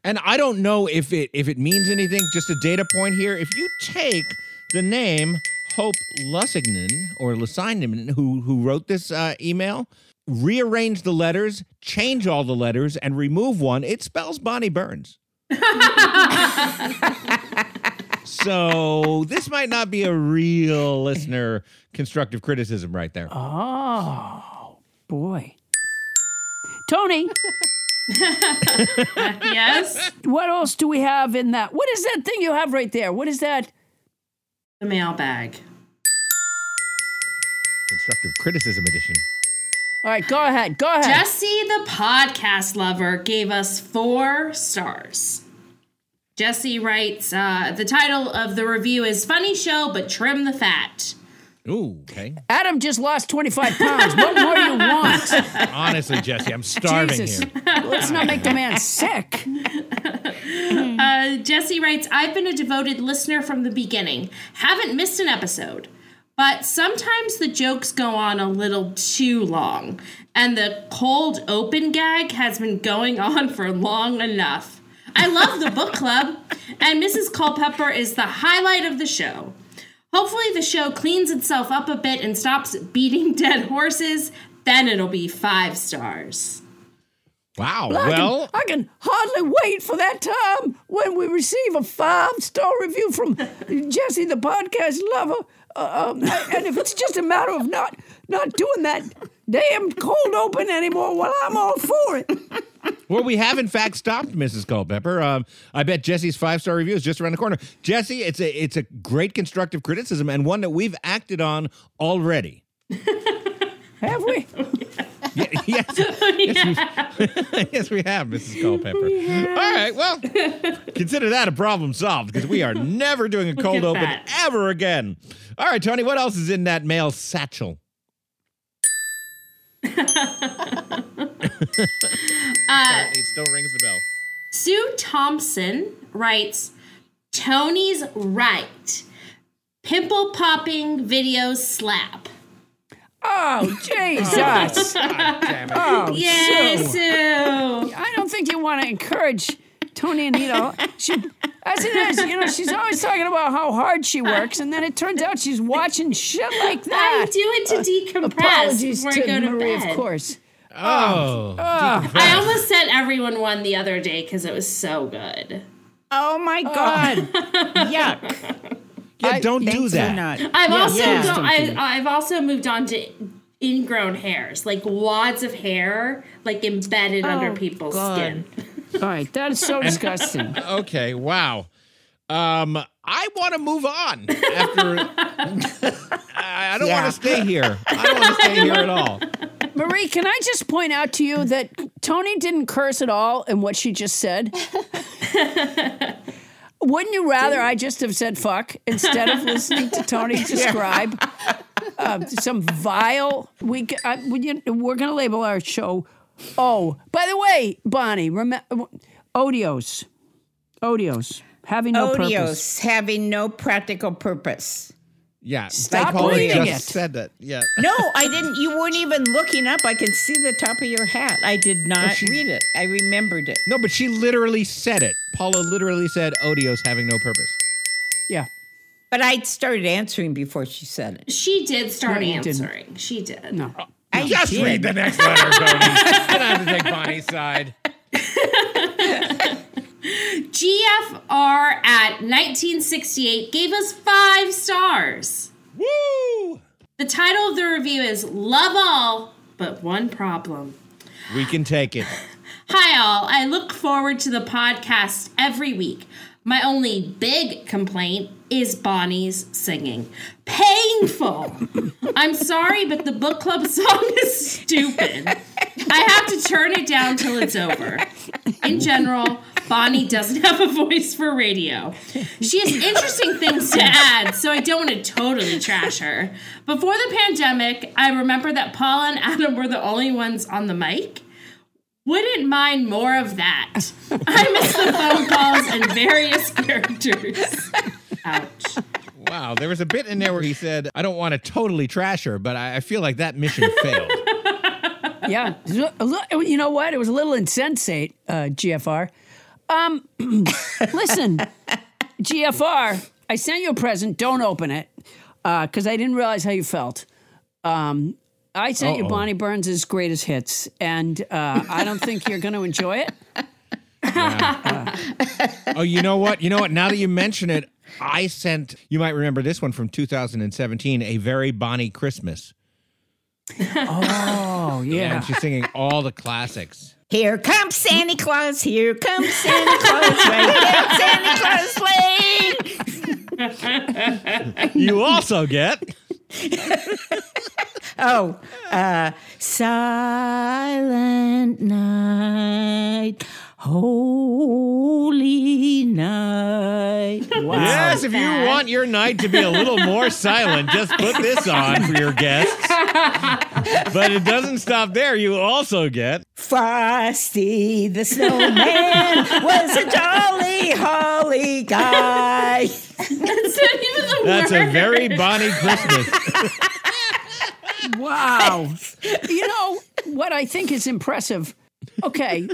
And I don't know if it if it means anything. Just a data point here. If you take the name Hope Lussignan or Lussignan, who who wrote this uh, email, rearrange the letters, change all the letters, and remove one, it spells Bonnie Burns. So this might not be a real listener constructive criticism right there. Oh, boy. Toni. yes. What else do we have in that? What is that thing you have right there? What is that? The mailbag. Constructive criticism edition. All right, go ahead. Go ahead. Jesse, the podcast lover, gave us four stars. Jesse writes uh, the title of the review is Funny Show, but Trim the Fat. Ooh, okay. Adam just lost 25 pounds. What more do you want? Honestly, Jesse, I'm starving Jesus. here. Let's not make the man sick. Uh, Jesse writes, I've been a devoted listener from the beginning. Haven't missed an episode. But sometimes the jokes go on a little too long, and the cold open gag has been going on for long enough. I love the book club, and Mrs. Culpepper is the highlight of the show. Hopefully, the show cleans itself up a bit and stops beating dead horses. Then it'll be five stars. Wow. I can- well, I can hardly wait for that time when we receive a five star review from Jesse, the podcast lover. Uh, um, and if it's just a matter of not not doing that damn cold open anymore, well, I'm all for it. Well, we have in fact stopped Mrs. Culpepper. Um, I bet Jesse's five star review is just around the corner. Jesse, it's a it's a great constructive criticism and one that we've acted on already. Have we? Ye- yes, yes, we, yes, we have, Mrs. Culpepper. All right, well, consider that a problem solved because we are never doing a cold open that. ever again. All right, Toni, what else is in that mail satchel? Uh, it still rings the bell. Sue Thompson writes Toni's right. Pimple popping videos slap. Oh, Jesus. Oh, Yay, Sue. Sue. I don't think you want to encourage Toni Anita. She, as it is, you know, she's always talking about how hard she works, and then it turns out she's watching shit like that. I do it to uh, decompress Apologies before I to go to Marie, bed. of course. Oh. Oh. I almost sent everyone one the other day because it was so good. Oh my God. Yuck. Yeah, don't do that. not. I've Yeah, also yeah. go- I, I've also moved on to ingrown hairs, like wads of hair, like embedded under Oh, people's God. skin. All right, that is so disgusting. Okay, wow. Um, I want to move on after. I I don't Yeah. want to stay here. I don't want to stay here at all. Marie, can I just point out to you that Toni didn't curse at all in what she just said? Wouldn't you rather I just have said fuck instead of listening to Toni describe uh, some vile? We, g- I, we you- we're going to label our show. Oh, by the way, Bonnie, remember Otiose, Otiose, having no Otiose, purpose. having no practical purpose. Yeah, Stop Paula reading just it. said that. Yeah. No, I didn't. You weren't even looking up. I could see the top of your hat. I did not she- read it. I remembered it. No, but she literally said it. Paula literally said Otiose having no purpose. Yeah. But I started answering before she said it. She did start No, you didn't. answering. She did. No. I Just did. read the next letter, Toni. I don't have to take Bonnie's side. GFR at 1968 gave us five stars. Woo! The title of the review is Love All, but one problem. We can take it. Hi, all. I look forward to the podcast every week. My only big complaint is Bonnie's singing. Painful. I'm sorry, but the book club song is stupid. I have to turn it down till it's over. In general, Bonnie doesn't have a voice for radio. She has interesting things to add, so I don't want to totally trash her. Before the pandemic, I remember that Paul and Adam were the only ones on the mic. Wouldn't mind more of that. I miss the phone calls and various characters. Ouch. Wow, there was a bit in there where he said, I don't want to totally trash her, but I I feel like that mission failed. yeah. You know what? It was a little insensate, uh, GFR. Um, listen, GFR, I sent you a present. Don't open it because I didn't realize how you felt. Um, I sent you Uh-oh. Bonnie Burns' greatest hits, and uh, I don't think you're going to enjoy it. oh, you know what? You know what? Now that you mention it, I sent, you might remember this one from 2017, A Very Bonnie Christmas. Oh, yeah. And she's singing all the classics. Here comes Santa Claus, here comes Santa Claus, right down Santa Claus Lane. You also get. oh, uh, Silent Night, Holy Night. Yes, if you want your night to be a little more silent, just put this on for your guests. But it doesn't stop there. You also get. Frosty the Snowman was a jolly holly guy. That's not even the That's a very Bonnie Christmas. Wow. you know what I think is impressive? Okay.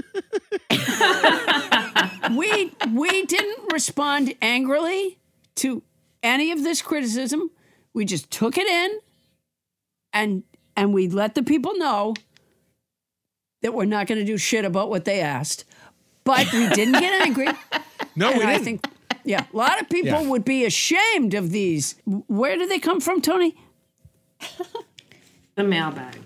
we we didn't respond angrily to any of this criticism. We just took it in and and we let the people know that we're not going to do shit about what they asked. But we didn't get angry. No, we And I didn't. I think yeah, a lot of people Yeah. would be ashamed of these. Where do they come from, Toni? The mailbag.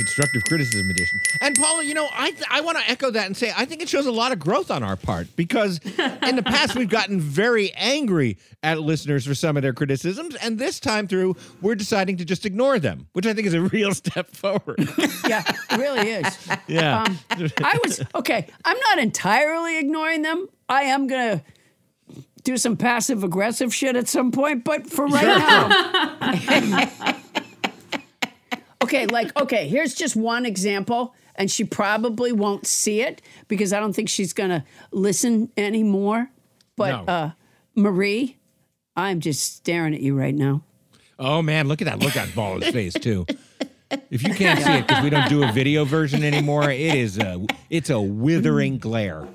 Constructive criticism edition. And Paula, you know, I th- I want to echo that and say I think it shows a lot of growth on our part because in the past we've gotten very angry at listeners for some of their criticisms, and this time through we're deciding to just ignore them, which I think is a real step forward. Yeah, it really is. Yeah. Um, I was okay. I'm not entirely ignoring them. I am gonna do some passive aggressive shit at some point, but for right now. okay, like okay, here's just one example, and she probably won't see it because I don't think she's gonna listen anymore. But No. uh, Marie, I'm just staring at you right now. oh man, look at that look on Paula's face too. If you can't see it because we don't do a video version anymore, it is a it's a withering glare.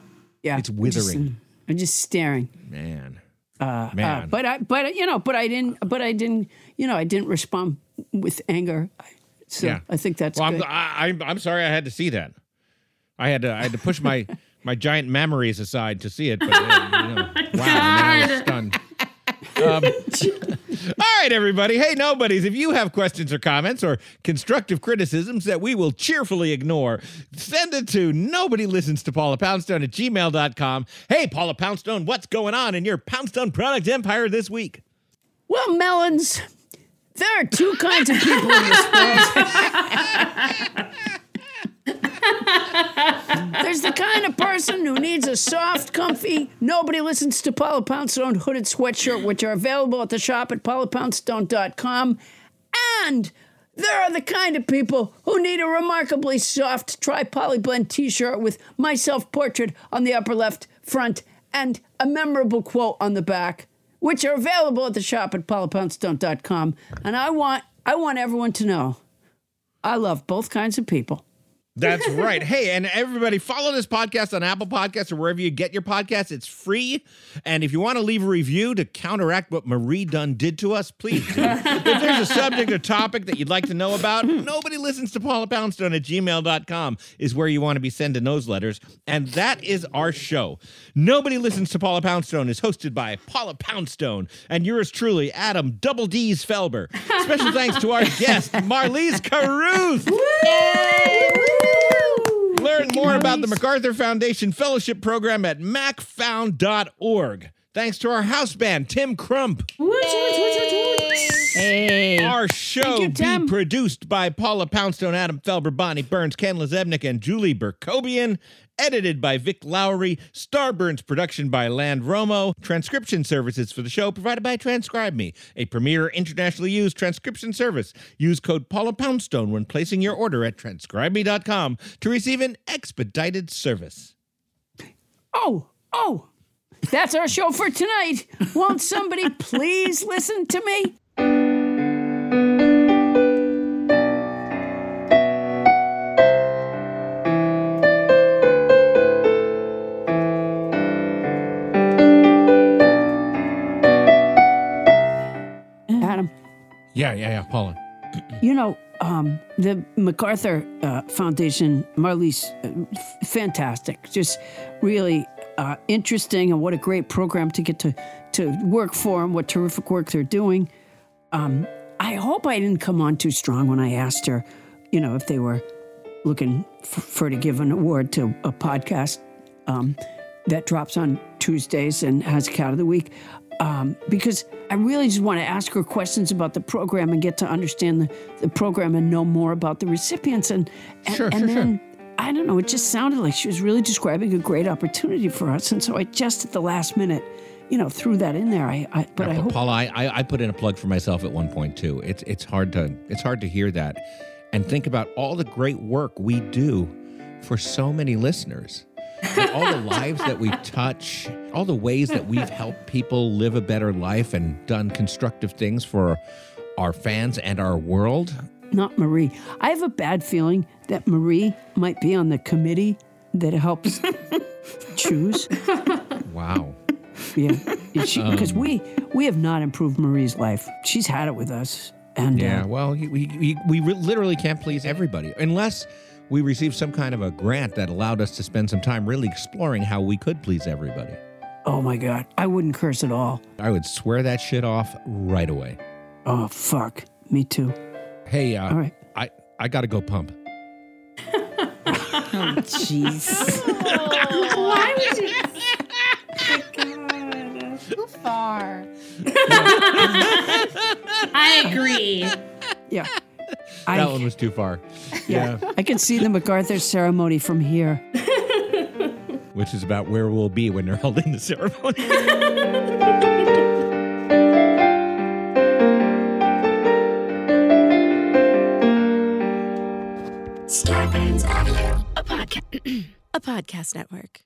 Yeah, It's I'm just- withering. I'm just staring. Man. Uh, Man. uh, but I, but you know, but I didn't, but I didn't, you know, I didn't respond with anger. So Yeah. I think that's well, good. I'm, I, I'm I'm sorry I had to see that. I had to I had to push my my giant memories aside to see it. But uh, you know, wow, man, I was stunned. Um, all right, everybody. Hey, nobodies, if you have questions or comments or constructive criticisms that we will cheerfully ignore, send it to nobody listens to Paula Poundstone at gmail.com. Hey, Paula Poundstone, what's going on in your Poundstone product empire this week? well, melons. There are two kinds of people in this world. There's the kind of person who needs a soft, comfy, nobody listens to Paula Poundstone hooded sweatshirt, which are available at the shop at paulapoundstone.com. And there are the kind of people who need a remarkably soft tri polyblend t shirt with my self portrait on the upper left front and a memorable quote on the back, which are available at the shop at paulapoundstone.com. And I want, I want everyone to know I love both kinds of people. That's right. Hey, and everybody, follow this podcast on Apple Podcasts or wherever you get your podcasts. It's free. And if you want to leave a review to counteract what Marie Dunn did to us, please do. if there's a subject or topic that you'd like to know about, hmm. nobody listens to Paula Poundstone at gmail.com is where you want to be sending those letters. And that is our show. Nobody listens to Paula Poundstone is hosted by Paula Poundstone and yours truly, Adam Double D's Felber. Special thanks to our guest, Marlies Carruth. Learn more about the MacArthur Foundation Fellowship Program at macfound.org. Thanks to our house band, Tim Crump. Hey. Our show be produced by Paula Poundstone, Adam Felber, Bonnie Burns, Ken Lezebnik, and Julie Berkobian. Edited by Vic Lowry. Starburns production by Land Romo. Transcription services for the show provided by Transcribe Me, a premier internationally used transcription service. Use code Paula Poundstone when placing your order at transcribeme.com to receive an expedited service. Oh, oh, that's our show for tonight. Won't somebody please listen to me? Adam, Yeah, yeah, yeah, Paula. you know, um, the MacArthur uh, Foundation, Marlies, uh, f- fantastic. Just really uh, interesting, and what a great program to get to to work for, and what terrific work they're doing. Um, I hope I didn't come on too strong when I asked her, you know, if they were looking f- for to give an award to a podcast um, that drops on Tuesdays and has a cat of the week. Um, because I really just want to ask her questions about the program and get to understand the, the program and know more about the recipients. And, and, Sure, and sure, then, I don't know, it just sounded like she was really describing a great opportunity for us. And so I just at the last minute, you know, threw that in there. I, I but I hope Paula, I, I put in a plug for myself at one point too. It's it's hard to it's hard to hear that, and think about all the great work we do for so many listeners, And all the lives that we touch, all the ways that we've helped people live a better life and done constructive things for our fans and our world. Not Marie. I have a bad feeling that Marie might be on the committee that helps choose. Wow. Yeah, because Um, we we have not improved Marie's life. She's had it with us, and Yeah, uh, well, we, we, we literally can't please everybody unless we receive some kind of a grant that allowed us to spend some time really exploring how we could please everybody. oh my god, I wouldn't curse at all. I would swear that shit off right away. Oh fuck, me too. Hey, uh, All right. I, I got to go pump. Oh, jeez. Why would you? Too far. I agree. Yeah, that I one was too far. yeah, I can see the MacArthur ceremony from here. Which is about where we'll be when they're holding the ceremony. a podcast network.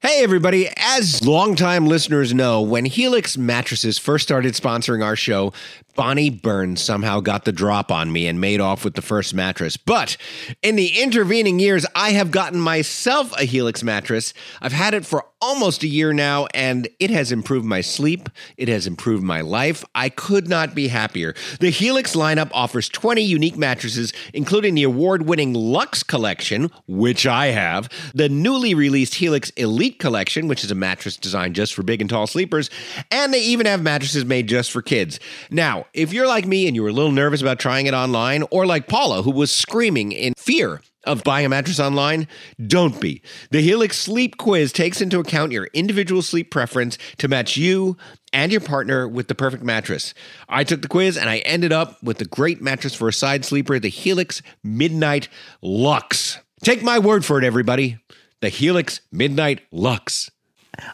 Hey, everybody. As longtime listeners know, when Helix Mattresses first started sponsoring our show, Bonnie Burns somehow got the drop on me and made off with the first mattress. But in the intervening years, I have gotten myself a Helix mattress. I've had it for almost a year now, and it has improved my sleep. It has improved my life. I could not be happier. The Helix lineup offers 20 unique mattresses, including the award winning Lux Collection, which I have, the newly released Helix Elite Collection, which is a mattress designed just for big and tall sleepers, and they even have mattresses made just for kids. Now, if you're like me and you were a little nervous about trying it online, or like Paula, who was screaming in fear of buying a mattress online? Don't be. The Helix Sleep Quiz takes into account your individual sleep preference to match you and your partner with the perfect mattress. I took the quiz and I ended up with the great mattress for a side sleeper, the Helix Midnight Lux. Take my word for it, everybody. The Helix Midnight Lux.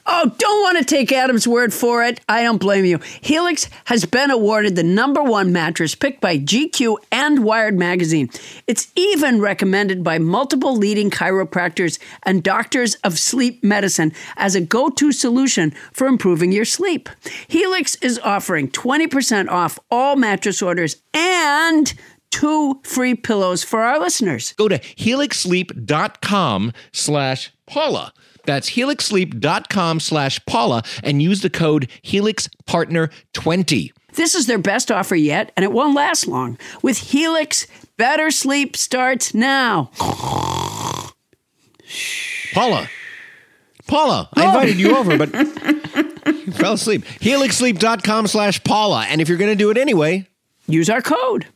Oh, don't want to take Adam's word for it. I don't blame you. Helix has been awarded the number one mattress picked by GQ and Wired Magazine. It's even recommended by multiple leading chiropractors and doctors of sleep medicine as a go to solution for improving your sleep. Helix is offering 20% off all mattress orders and two free pillows for our listeners. Go to helixsleep.com slash Paula. That's helixsleep.com slash Paula and use the code HelixPartner20. This is their best offer yet, and it won't last long. With Helix, better sleep starts now. Paula. Paula, I oh. invited you over, but you fell asleep. Helixsleep.com slash Paula. And if you're going to do it anyway, use our code.